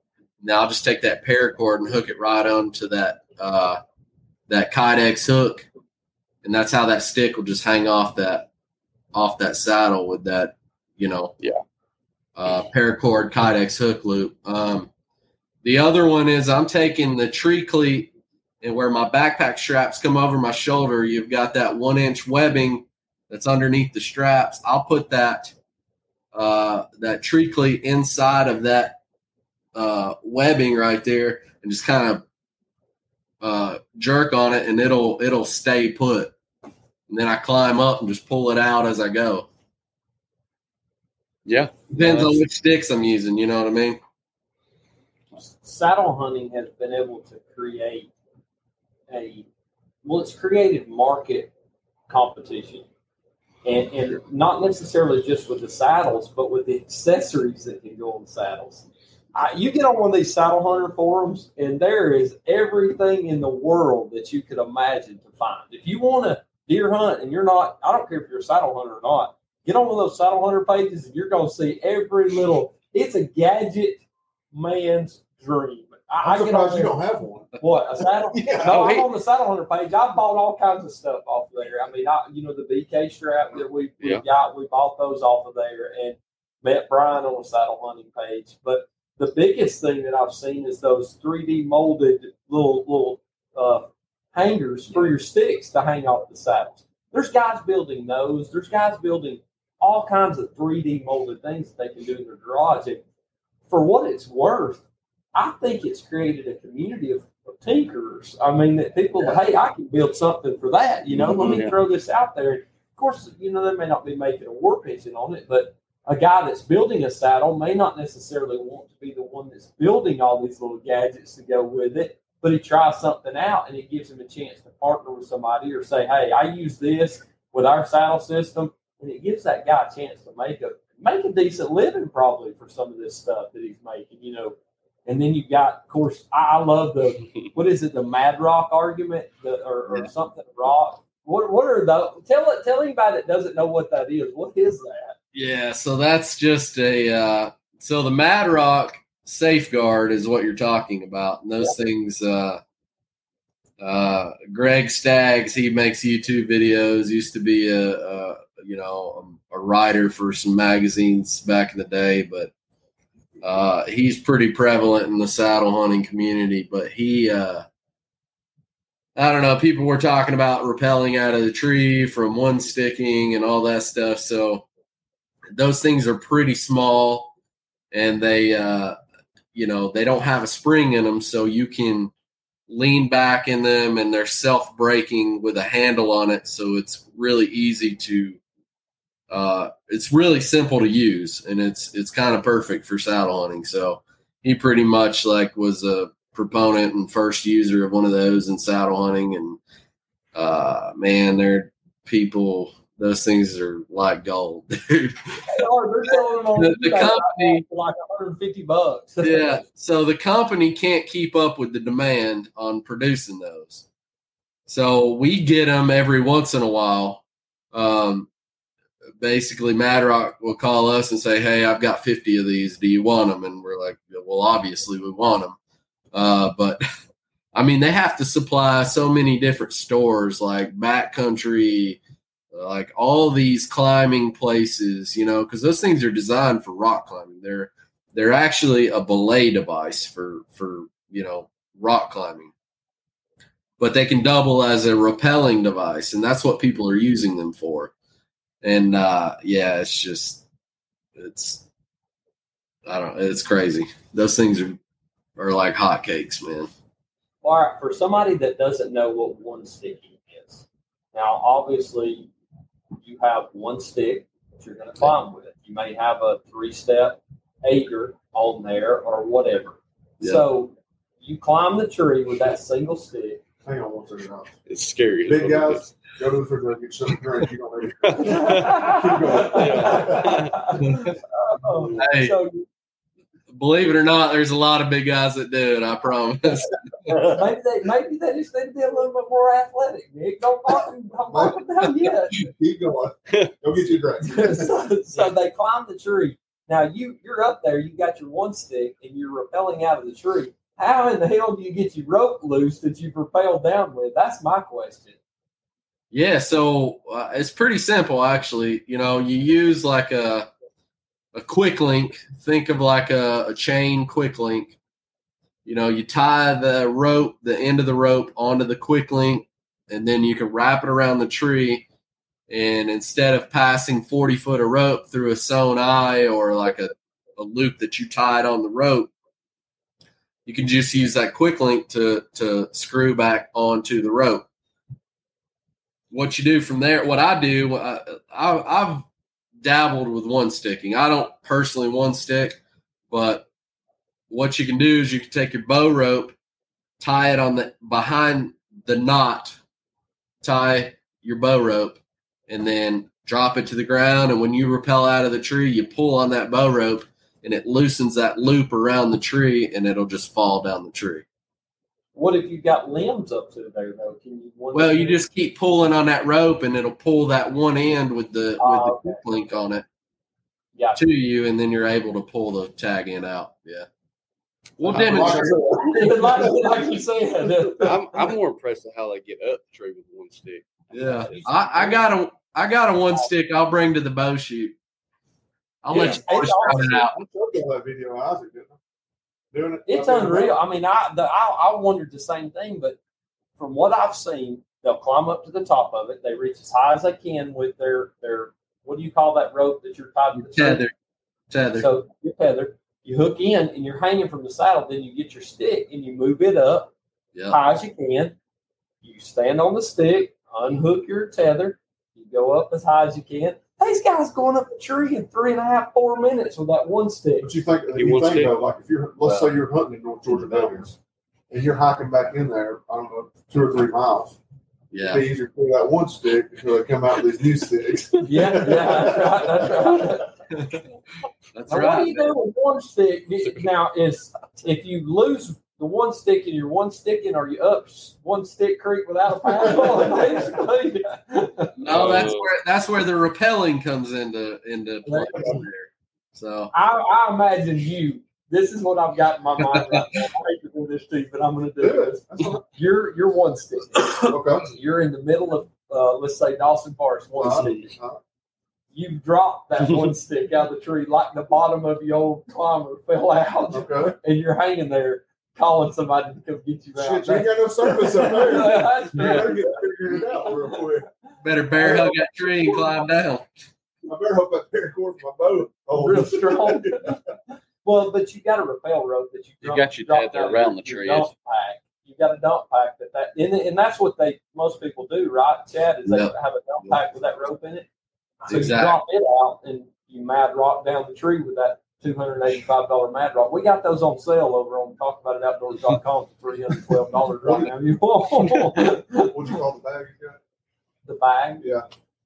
Now I'll just take that paracord and hook it right onto that uh that Kydex hook and that's how that stick will just hang off that off that saddle with that, you know, uh, paracord Kydex hook loop. Um, the other one is I'm taking the tree cleat and where my backpack straps come over my shoulder, you've got that one inch webbing that's underneath the straps. I'll put that uh, that tree cleat inside of that uh, webbing right there and just kind of uh, jerk on it and it'll it'll stay put. And then I climb up and just pull it out as I go. Yeah, Depends on which sticks I'm using. You know what I mean? saddle hunting has been able to create a well, it's created market competition, and and not necessarily just with the saddles, but with the accessories that can go on saddles. I, you get on one of these saddle hunter forums, and there is everything in the world that you could imagine to find. If you want to deer hunt, and you're not, I don't care if you're a saddle hunter or not. Get on one of those saddle hunter pages, and you're going to see every little. It's a gadget man's dream. I, I I'm get surprised you don't have one. What a saddle? Yeah. No, I'm on the saddle hunter page. I bought all kinds of stuff off there. I mean, I, you know, the BK strap that we, we Yeah. got, we bought those off of there and met Brian on the saddle hunting page. But the biggest thing that I've seen is those 3D molded little little uh, hangers for your sticks to hang off the saddles. There's guys building those. There's guys building all kinds of 3D molded things that they can do in their garage. And for what it's worth, I think it's created a community of, of tinkerers. I mean, that people, hey, I can build something for that. You know, let me Yeah. throw this out there. Of course, you know, they may not be making a war engine on it, but a guy that's building a saddle may not necessarily want to be the one that's building all these little gadgets to go with it, but he tries something out and it gives him a chance to partner with somebody or say, hey, I use this with our saddle system, and it gives that guy a chance to make a make a decent living probably for some of this stuff that he's making, you know. And then you got, of course, I love the what is it, the Mad Rock argument, the, or, or Yeah. something rock. What what are the tell it tell anybody that doesn't know what that is. What is that? Yeah, so that's just a uh, so the Mad Rock safeguard is what you're talking about. And those things uh uh Greg Staggs, he makes YouTube videos, used to be a, a you know, a writer for some magazines back in the day, but uh he's pretty prevalent in the saddle hunting community, but he uh I don't know, people were talking about rappelling out of the tree from one sticking and all that stuff. So those things are pretty small and they uh you know they don't have a spring in them so you can lean back in them and they're self braking with a handle on it so it's really easy to uh it's really simple to use and it's it's kind of perfect for saddle hunting so he pretty much like was a proponent and first user of one of those in saddle hunting and uh man they're people those things are like gold dude They are, they're selling them on The- the company- like 150 bucks. yeah. So the company can't keep up with the demand on producing those. So we get them every once in a while. Um, basically, Mad Rock will call us and say, "Hey, I've got 50 of these. Do you want them?" And we're like, "Well, obviously we want them." Uh, but I mean, they have to supply so many different stores like Backcountry, like all these climbing places, you know, because those things are designed for rock climbing. They're they're actually a belay device for for you know rock climbing but they can double as a rappelling device and that's what people are using them for and uh yeah it's just it's i don't it's crazy those things are are like hotcakes man All right, for somebody that doesn't know what one sticking is, now obviously you have one stick that you're going to climb with. You may have a three step aider on there or whatever. Yeah. So you climb the tree with that single stick. Hang on one second. It's scary. Big guys, go to the refrigerator, get something to drink. You don't need Oh, Hey. so believe it or not there's a lot of big guys that do it i promise maybe they maybe they just need to be a little bit more athletic. Nick, don't knock them, don't knock them down yet. Keep going. Go get you a drink. so, so they climb the tree. Now you you're up there. You got your one stick, and you're rappelling out of the tree. How in the hell do you get your rope loose that you rappel down with? That's my question. Yeah, so uh, it's pretty simple actually. You know, you use like a a quick link. Think of like a, a chain quick link. You know, you tie the rope, the end of the rope onto the quick link, and then you can wrap it around the tree. And instead of passing 40 foot of rope through a sewn eye or like a, a loop that you tied on the rope, you can just use that quick link to to screw back onto the rope what you do from there. What I do, I, I, I've dabbled with one sticking. I don't personally one stick, but what you can do is you can take your bow rope, tie it on the behind the knot, tie your bow rope, and then drop it to the ground. And when you rappel out of the tree, you pull on that bow rope, and it loosens that loop around the tree, and it'll just fall down the tree. What if you got limbs up to there though? Can you? one Well, you just keep pulling on that rope, and it'll pull that one end with the Oh, with the okay. link on it yeah. to you, and then you're able to pull the tag end out. Yeah, we'll Uh, demonstrate. like, like you said, I'm, I'm more impressed with how they get up the tree with one stick. Yeah, I, I got a I got a one stick. I'll bring to the bow shoot. I'll let you Yeah, boys it's try it out. I showed you that video, Isaac, didn't I? Doing it. It's unreal. I mean, I, the, I I wondered the same thing, but from what I've seen, they'll climb up to the top of it. They reach as high as they can with their their what do you call that rope that you're tied to the? Tether, tether. So you're tethered, You hook in and you're hanging from the saddle. Then you get your stick and you move it up Yeah. high as you can. You stand on the stick, unhook your tether, you go up as high as you can. These guys going up a tree in three and a half, four minutes with that one stick. But you think, uh, He you think to- though, like if you're, let's say you're hunting in North Georgia mountains and you're hiking back in there, I don't know, two or three miles. Yeah. It'd be easier to pull that one stick until they come out with these new sticks. Yeah, yeah, that's right. That's right. That's Now, what do you do with one stick? Now, is if you lose the one stick and you're one sticking, are you up one stick creek without a paddle? Basically, No, that's Uh, where that's where the repelling comes into into play there. So I, I imagine you. This is what I've got in my mind right now. I hate to do this to you, but I'm going to do Do it. this. That's fine. You're you're one stick. Okay. You're in the middle of uh, let's say Dawson Forest, one Uh-huh. stick. Uh-huh. You dropped that one stick out of the tree like the bottom of your old climber fell out, Okay. and you're hanging there calling somebody to come get you out. Shit, you ain't got no surface up there. That's You better get figured out real quick. better bear hug that tree and climb down. I better hope that paracord for my boat. Oh, Real strong. Well, but you got a rappel rope that you You got your drop tether around the your tree, Dump pack. You got a dump pack that that and, and that's what they most people do, right? Chad is they Yep. have a dump pack with that rope in it. So Exactly. you drop it out and you mad rock down the tree with that two hundred and eighty five dollar mad rock. We got those on sale over on talkaboutoutdoors.com for three hundred twelve dollars right now. You want What'd you call the bag you got? the bag?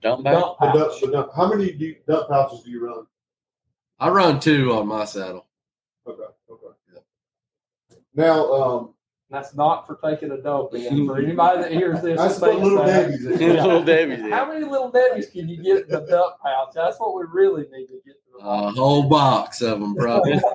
Dump The back. dump pouch. dump, dump. How many do you, dump pouches do you run? I run two on my saddle. Okay. Okay. Yeah. Now, um, That's not for taking a dump in. For anybody that hears this, that's and what little that- Debbie's in. Yeah. Little Debbie's in. How many little Debbie's can you get in the dump pouch? That's what we really need to get to the A whole box of them, probably.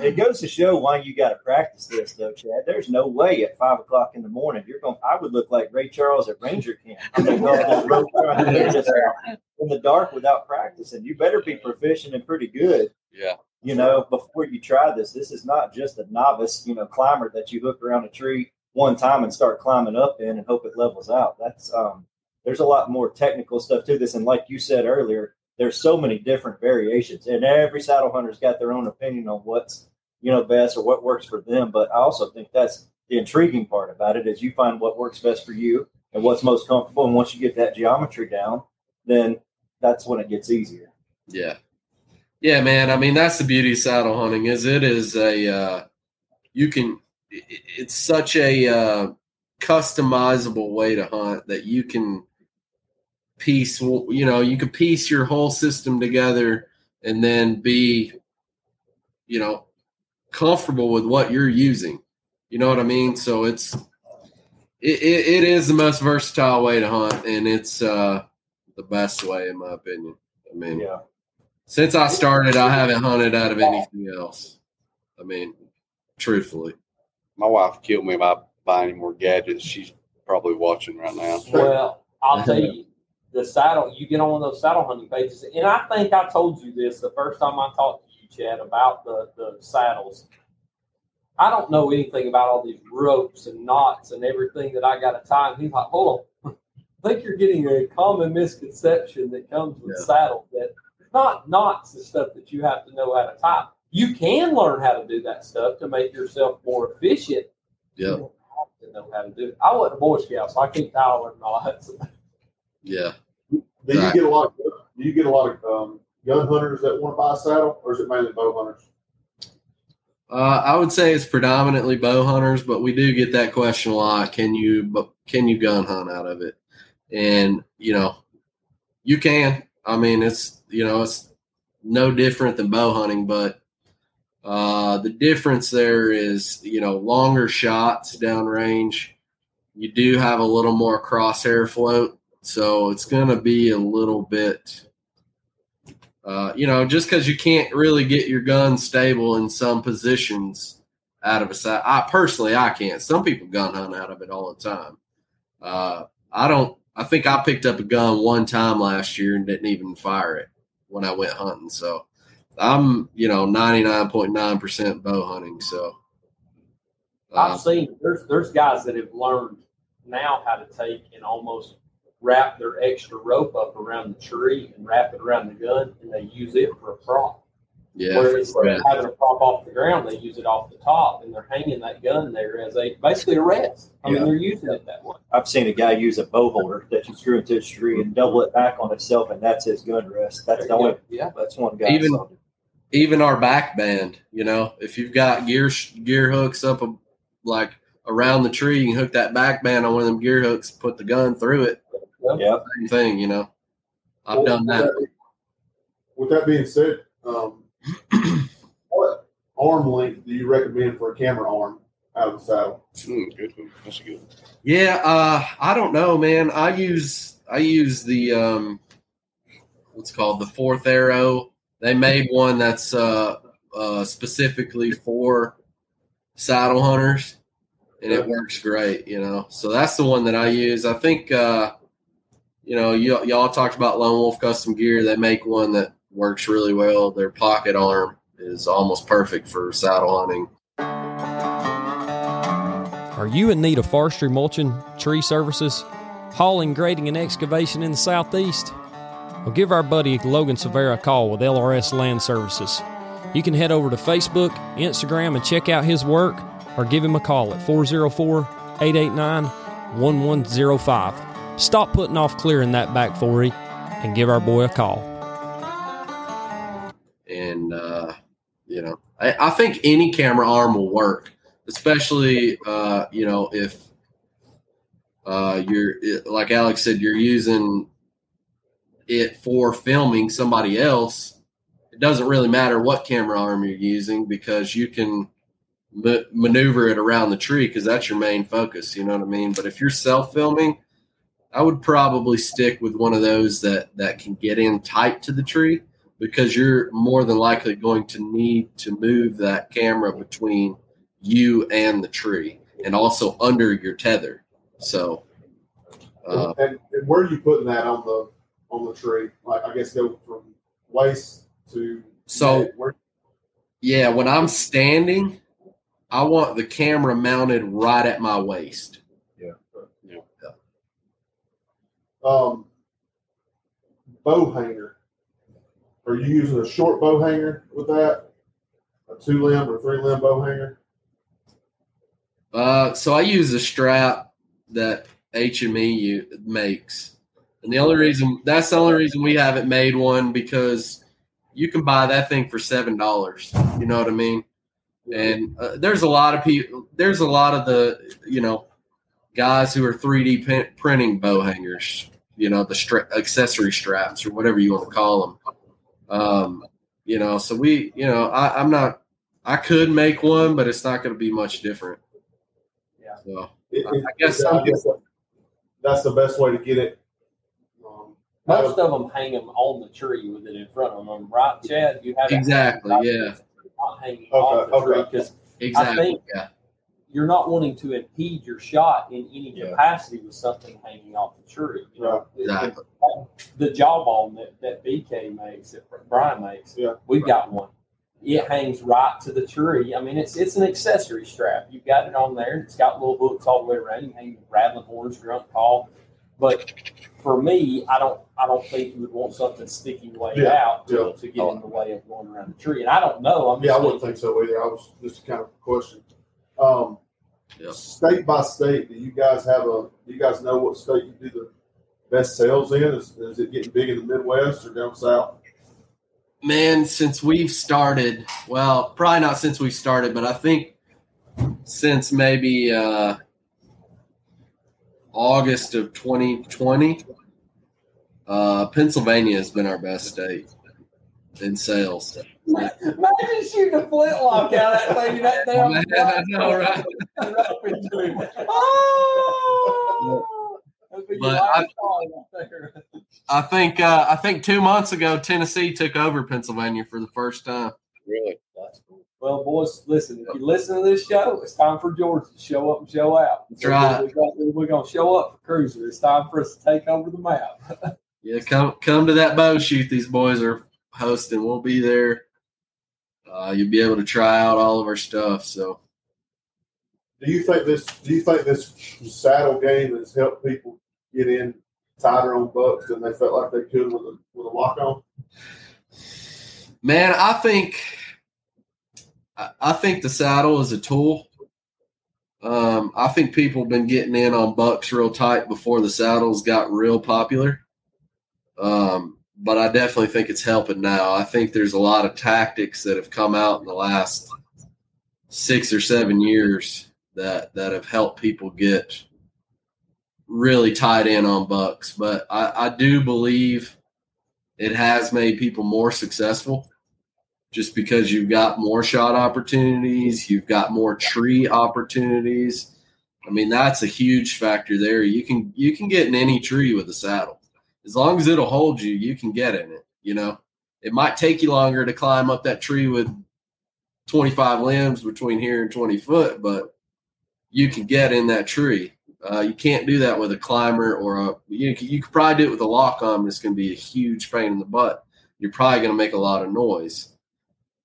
It goes to show why you got to practice this, though, Chad. There's no way at five o'clock in the morning you're going. I would look like Ray Charles at Ranger Camp. I'm going to go on this road trying to figure this out in the dark without practicing. You better be proficient and pretty good. Yeah. You know, before you try this, this is not just a novice, you know, climber that you hook around a tree one time and start climbing up in and hope it levels out. That's um, there's a lot more technical stuff to this, and like you said earlier, there's so many different variations, and every saddle hunter's got their own opinion on what's you know best or what works for them. But I also think that's the intriguing part about it is you find what works best for you and what's most comfortable, and once you get that geometry down, then that's when it gets easier. Yeah. Yeah, man. I mean, that's the beauty of saddle hunting is it is a uh, you can it's such a uh, customizable way to hunt that you can piece you know you can piece your whole system together and then be you know comfortable with what you're using you know what i mean so it's it, it, it is the most versatile way to hunt and it's uh the best way in my opinion i mean Yeah. Since I started, I haven't hunted out of anything else. I mean, truthfully. My wife killed me by buying more gadgets. She's probably watching right now. Well, I'll tell you, the saddle, you get on those saddle hunting pages, and I think I told you this the first time I talked to you, Chad, about the, the saddles. I don't know anything about all these ropes and knots and everything that I got to tie. And he's like, hold on. I think you're getting a common misconception that comes with Yeah. saddles that not knots and stuff that you have to know how to tie. You can learn how to do that stuff to make yourself more efficient. You Yeah. don't have to know how to do it. I wasn't a Boy Scout, so I can't tie all them knots. Yeah. Do you get a lot? Of, do you get a lot of um, gun hunters that want to buy a saddle, or is it mainly bow hunters? Uh, I would say it's predominantly bow hunters, but we do get that question a lot. Can you, but can you gun hunt out of it? And you know, you can. I mean, it's you know, it's no different than bow hunting, but uh, the difference there is you know longer shots downrange. You do have a little more crosshair float, so it's going to be a little bit uh, you know, just because you can't really get your gun stable in some positions out of a sight. I personally, I can't. Some people gun hunt out of it all the time. Uh, I don't. I think I picked up a gun one time last year and didn't even fire it when I went hunting. So I'm, you know, ninety nine point nine percent bow hunting. So uh, I've seen there's there's guys that have learned now how to take and almost wrap their extra rope up around the tree and wrap it around the gun, and they use it for a prop. Yeah, Where for instead having to prop off the ground, they use it off the top, and they're hanging that gun there as a basically a rest. I mean, they're using it that way. I've seen a guy use a bow holder that you screw into a tree and double it back on itself, and that's his gun rest. That's the only. Yeah. That's one guy. Even- even our back band, you know, if you've got gear gear hooks up a, like around the tree, you can hook that back band on one of them gear hooks, put the gun through it. Yep. Same thing, you know. I've Well, done that. With that being said, um, what arm length do you recommend for a camera arm out of the saddle? Mm, good. one. That's a good. one. Yeah, uh, I don't know, man. I use I use the um, what's called the fourth arrow. They made one that's uh, uh, specifically for saddle hunters, and it works great. You know, so that's the one that I use. I think uh, you know y- y'all talked about Lone Wolf Custom Gear. They make one that works really well. Their pocket arm is almost perfect for saddle hunting. Are you in need of forestry, mulching, tree services, hauling, grading, and excavation in the southeast? Well, give our buddy Logan Severa a call with LRS Land Services. You can head over to Facebook, Instagram, and check out his work, or give him a call at 404 889 1105. Stop putting off clearing that back 40 and give our boy a call. You know. I, I think any camera arm will work especially uh, you know if uh, you're like alex said you're using it for filming somebody else. It doesn't really matter what camera arm you're using because you can ma- maneuver it around the tree because that's your main focus you know what i mean? But if you're self filming i would probably stick with one of those that that can get in tight to the tree because you're more than likely going to need to move that camera between you and the tree and also under your tether. So, uh, and, and where are you putting that on the on the tree? Like I guess go from waist to So- where, yeah, when I'm standing, I want the camera mounted right at my waist. Yeah. Um bow hanger. Are you using a short bow hanger with that? A two limb or three limb bow hanger? Uh, so I use a strap that HME makes, and the only reason that's the only reason we haven't made one because you can buy that thing for seven dollars. You know what I mean? And uh, there's a lot of people. There's a lot of the you know guys who are 3D printing bow hangers. You know the stra- accessory straps or whatever you want to call them. Um, you know, so we, you know, I, I'm not. I could make one, but it's not going to be much different. Yeah. So It- I it- guess I guess that- that's the best way to get it. Um, Most of- of them hang them on the tree with it in front of them, right, Chad? You have Exactly, yeah. Not hanging off the Okay, tree because exactly, think- yeah, you're not wanting to impede your shot in any Yeah. capacity with something hanging off the tree. You know, exactly. the jawbone that, that BK makes, that Brian makes, Yeah. we've got one. It hangs right to the tree. I mean, it's it's an accessory strap. You've got it on there. It's got little hooks all the way around. You can hang rattling horns, grunt call. But for me, I don't I don't think you would want something sticking way Yeah, out to, yeah. to get in the way of going around the tree. And I don't know. I'm Yeah, I wouldn't think so either. I was just kind of a question. Um, Yeah. State by state, do you guys have a? Do you guys know what state you do the best sales in? Is, is it getting big in the Midwest or down south? Man, since we've started, well, probably not since we started, but I think since maybe uh, August of 2020, uh, Pennsylvania has been our best state in sales. Imagine shooting a flintlock out of that thing. That damn Man, I know, right? up into him. Oh! That'd be your But I- call right there. I think uh, I think two months ago Tennessee took over Pennsylvania for the first time. Really? That's cool. Well, boys, listen. If you listen to this show, it's time for Georgia to show up and show out. That's right. We're gonna, we're gonna show up for Cruzr. It's time for us to take over the map. Yeah, come come to that bow shoot. These boys are hosting. We'll be there. Uh, you'll be able to try out all of our stuff. So Do you think this? Do you think this saddle game has helped people get in tighter on bucks than they felt like they could with a with a lock on? Man, I think I I think the saddle is a tool. Um, I think people have been getting in on bucks real tight before the saddles got real popular. Um, but I definitely think it's helping now. I think there's a lot of tactics that have come out in the last six or seven years that that have helped people get really tied in on bucks. But I, I do believe it has made people more successful just because you've got more shot opportunities, you've got more tree opportunities. I mean, that's a huge factor there. You can you can get in any tree with a saddle. As long as it'll hold you, you can get in it, you know. It might take you longer to climb up that tree with 25 limbs between here and 20 foot, but you can get in that tree. Uh, you can't do that with a climber or a. You, you could probably do it with a lock on, but it's going to be a huge pain in the butt. You're probably going to make a lot of noise.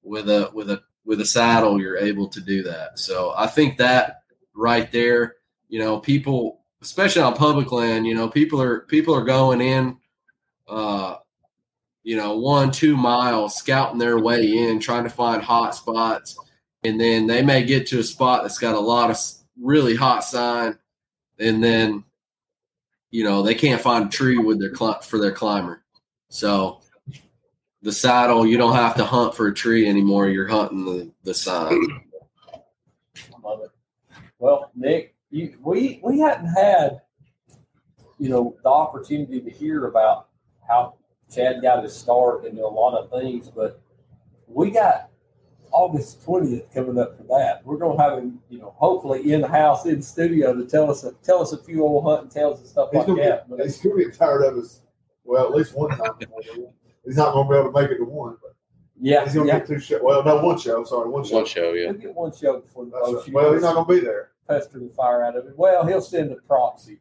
With a with a with a saddle, you're able to do that. So I think that right there, you know, people, especially on public land, you know, people are people are going in, uh, you know, one two miles, scouting their way in, trying to find hot spots, and then they may get to a spot that's got a lot of really hot sign, and then, you know, they can't find a tree with their cli- for their climber. So the saddle, you don't have to hunt for a tree anymore. You're hunting the, the sign. I love it. Well, Nick, you, we we hadn't had, you know, the opportunity to hear about how Chad got his start and a lot of things, but we got August twentieth coming up for that. We're gonna have him, you know, hopefully in the house in studio to tell us tell us a few old hunting tales and stuff He's like gonna, that. get, But he's gonna get tired of us. Well, at least one time. he's not gonna be able to make it to one, but yeah, he's gonna yeah. get two shows. Well, no, one show. Sorry, one show. One show, yeah. He'll get one show before the That's right. Well, he's not gonna be there. Pester the fire out of it. Well, he'll send a proxy.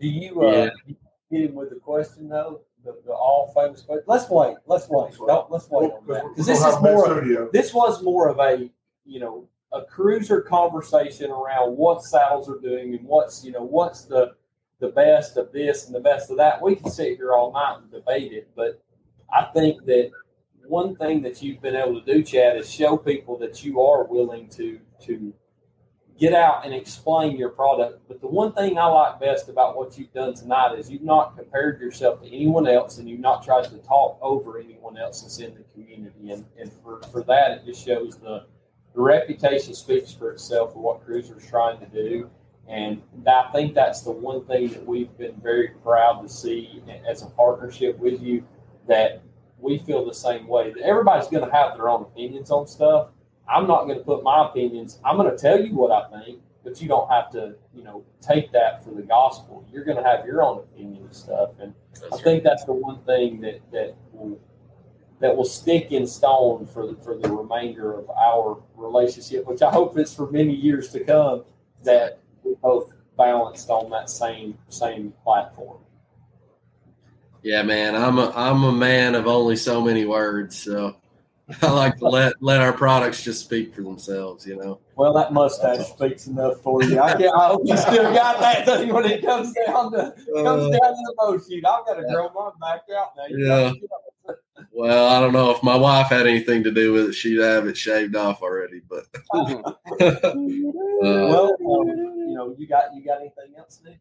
Do you uh, Yeah. hit him with the question though? The, the all famous question. Let's wait. Let's wait. Don't, let's wait on that because this is more. studio. This was more of a you know a Cruzr conversation around what saddles are doing and what's you know what's the the best of this and the best of that. We can sit here all night and debate it, but I think that one thing that you've been able to do, Chad, is show people that you are willing to to get out and explain your product. But the one thing I like best about what you've done tonight is you've not compared yourself to anyone else and you've not tried to talk over anyone else that's in the community. And, and for, for that, it just shows the, the reputation speaks for itself for what Cruzr's trying to do. And I think that's the one thing that we've been very proud to see as a partnership with you that we feel the same way. Everybody's going to have their own opinions on stuff. I'm not going to put my opinions. I'm going to tell you what I think, but you don't have to, you know, take that for the gospel. You're going to have your own opinion and stuff. And I think that's the one thing that that will that will stick in stone for the, for the remainder of our relationship, which I hope is for many years to come. That we both balanced on that same same platform. Yeah, man, I'm a I'm a man of only so many words, so I like to let let our products just speak for themselves. You know. Well, that mustache speaks enough for you. I, can't, I hope you still got that thing when it comes down to comes down to the bow shoot. I've got to grow mine back out now. You Yeah. Well, I don't know if my wife had anything to do with it. She'd have it shaved off already, but uh, well, um, you know, you got you got anything else, Nick?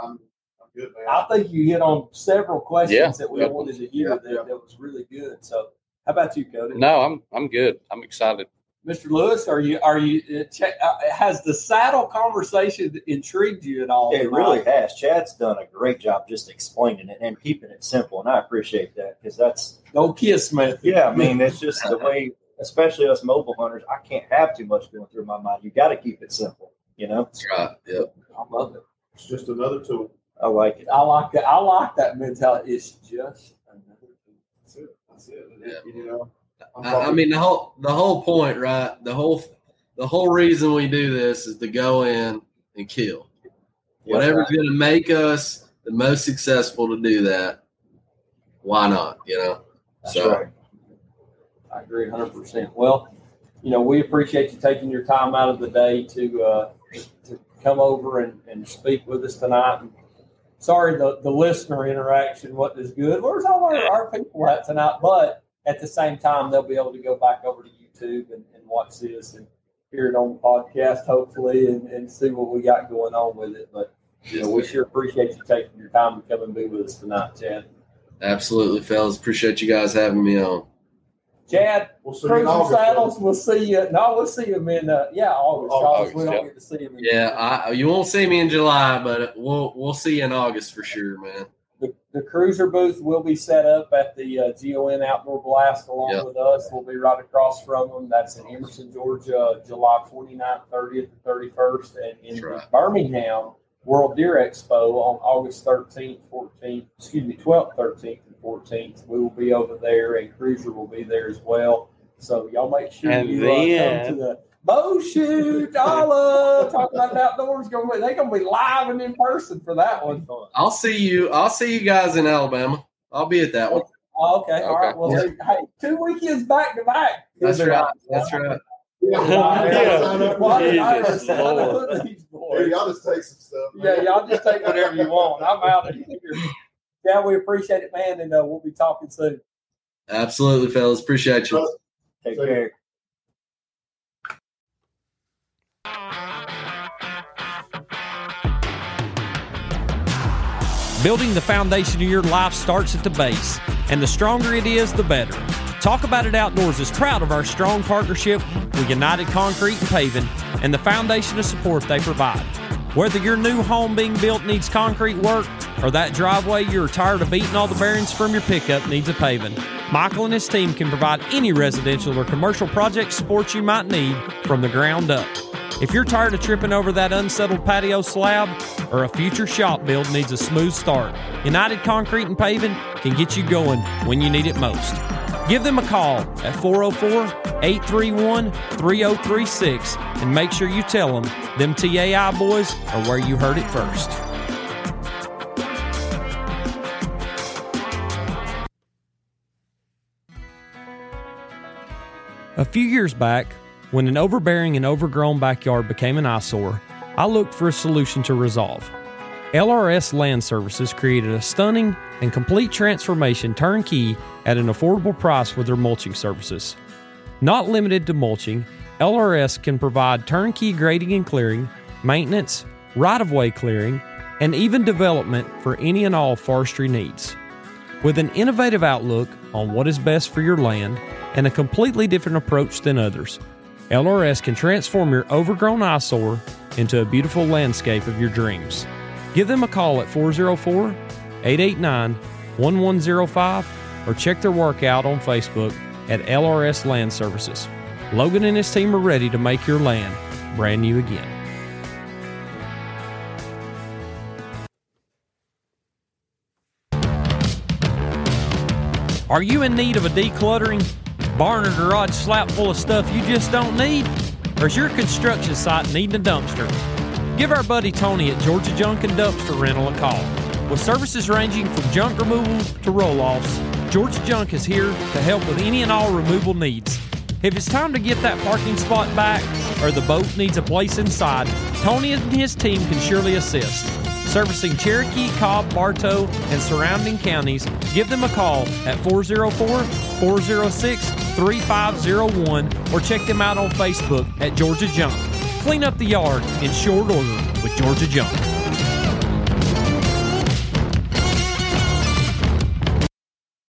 I'm, I'm good, man. I think you hit on several questions Yeah. that we Yep. wanted to hear Yeah, that, yeah. that was really good. So, how about you, Cody? No, I'm I'm good. I'm excited. Mr. Lewis, are you are you uh, check, uh, has the saddle conversation intrigued you at all? It tonight? really has. Chad's done a great job just explaining it and keeping it simple, and I appreciate that because that's Don't kiss method. yeah. I mean, it's just the way, especially us mobile hunters. I can't have too much going through my mind. You got to keep it simple. You know, that's right. Yep. I love it. It's just another tool. I like it. I like that. I like that mentality. It's just another. That's it. That's it. Yeah. You know, I, I mean the whole the whole point, right? The whole the whole reason we do this is to go in and kill. Whatever's going to make us the most successful to do that, why not? You know. That's so right. I agree 100%. Well, you know, we appreciate you taking your time out of the day to uh, to come over and, and speak with us tonight. And sorry, the, the listener interaction wasn't as good. Where's all our, our people at tonight? But at the same time, they'll be able to go back over to YouTube and, and watch this and hear it on the podcast, hopefully, and, and see what we got going on with it. But you know, we sure appreciate you taking your time to come and be with us tonight, Chad. Absolutely, fellas. Appreciate you guys having me on. Chad, We'll see you in August. Saddles, we'll see you. No, we'll see him in, uh, yeah, August. Oh, August. We don't yeah. get to see him in Yeah, I, you won't see me in July, but we'll we'll see you in August for sure, man. the, the Cruzr booth will be set up at the uh, GON Outdoor Blast along Yep. with us. We'll be right across from them. That's in Emerson, Georgia, July 29th, 30th, and 31st. And in That's right. Birmingham, World Deer Expo on August 13th, 14th, excuse me, 12th, 13th, and 14th. We will be over there, and Cruzr will be there as well. So y'all make sure And you uh, then- come to the bow shoot. All uh, talking about outdoors. Gonna be, they're going to be live and in person for that one. I'll see you. I'll see you guys in Alabama. I'll be at that one. Oh, okay. All Okay. right. Well, hey, hey, two weekends back to back. That's right. That's right. Yeah. Yeah. Sign up. Well, I- I Jesus understand. I know Lord. these Hey, boys. y'all just take some stuff. man. Yeah, y'all just take whatever you want. I'm out of here. Yeah, we appreciate it, man, and uh, we'll be talking soon. Absolutely, fellas. Appreciate you. Take Take care. Building the foundation of your life starts at the base, and the stronger it is, the better. Talk About It Outdoors is proud of our strong partnership with United Concrete and Paving and the foundation of support they provide. Whether your new home being built needs concrete work or that driveway you're tired of eating all the bearings from your pickup needs a paving, Michael and his team can provide any residential or commercial project support you might need from the ground up. If you're tired of tripping over that unsettled patio slab or a future shop build needs a smooth start, United Concrete and Paving can get you going when you need it most. Give them a call at 404 831 3036 and make sure you tell them them TAI boys are where you heard it first. A few years back, when an overbearing and overgrown backyard became an eyesore, I looked for a solution to resolve. LRS Land Services created a stunning and complete transformation turnkey at an affordable price with their mulching services. Not limited to mulching, LRS can provide turnkey grading and clearing, maintenance, right of way clearing, and even development for any and all forestry needs. With an innovative outlook on what is best for your land and a completely different approach than others, LRS can transform your overgrown eyesore into a beautiful landscape of your dreams. Give them a call at 404 889 1105 or check their work out on Facebook at LRS Land Services. Logan and his team are ready to make your land brand new again. Are you in need of a decluttering? Barn or garage slap full of stuff you just don't need? Or is your construction site needing a dumpster? Give our buddy Tony at Georgia Junk and Dumpster Rental a call. With services ranging from junk removal to roll offs, Georgia Junk is here to help with any and all removal needs. If it's time to get that parking spot back or the boat needs a place inside, Tony and his team can surely assist. Servicing Cherokee, Cobb, Bartow, and surrounding counties, give them a call at 404 406 3501 or check them out on Facebook at Georgia Junk. Clean up the yard in short order with Georgia Junk.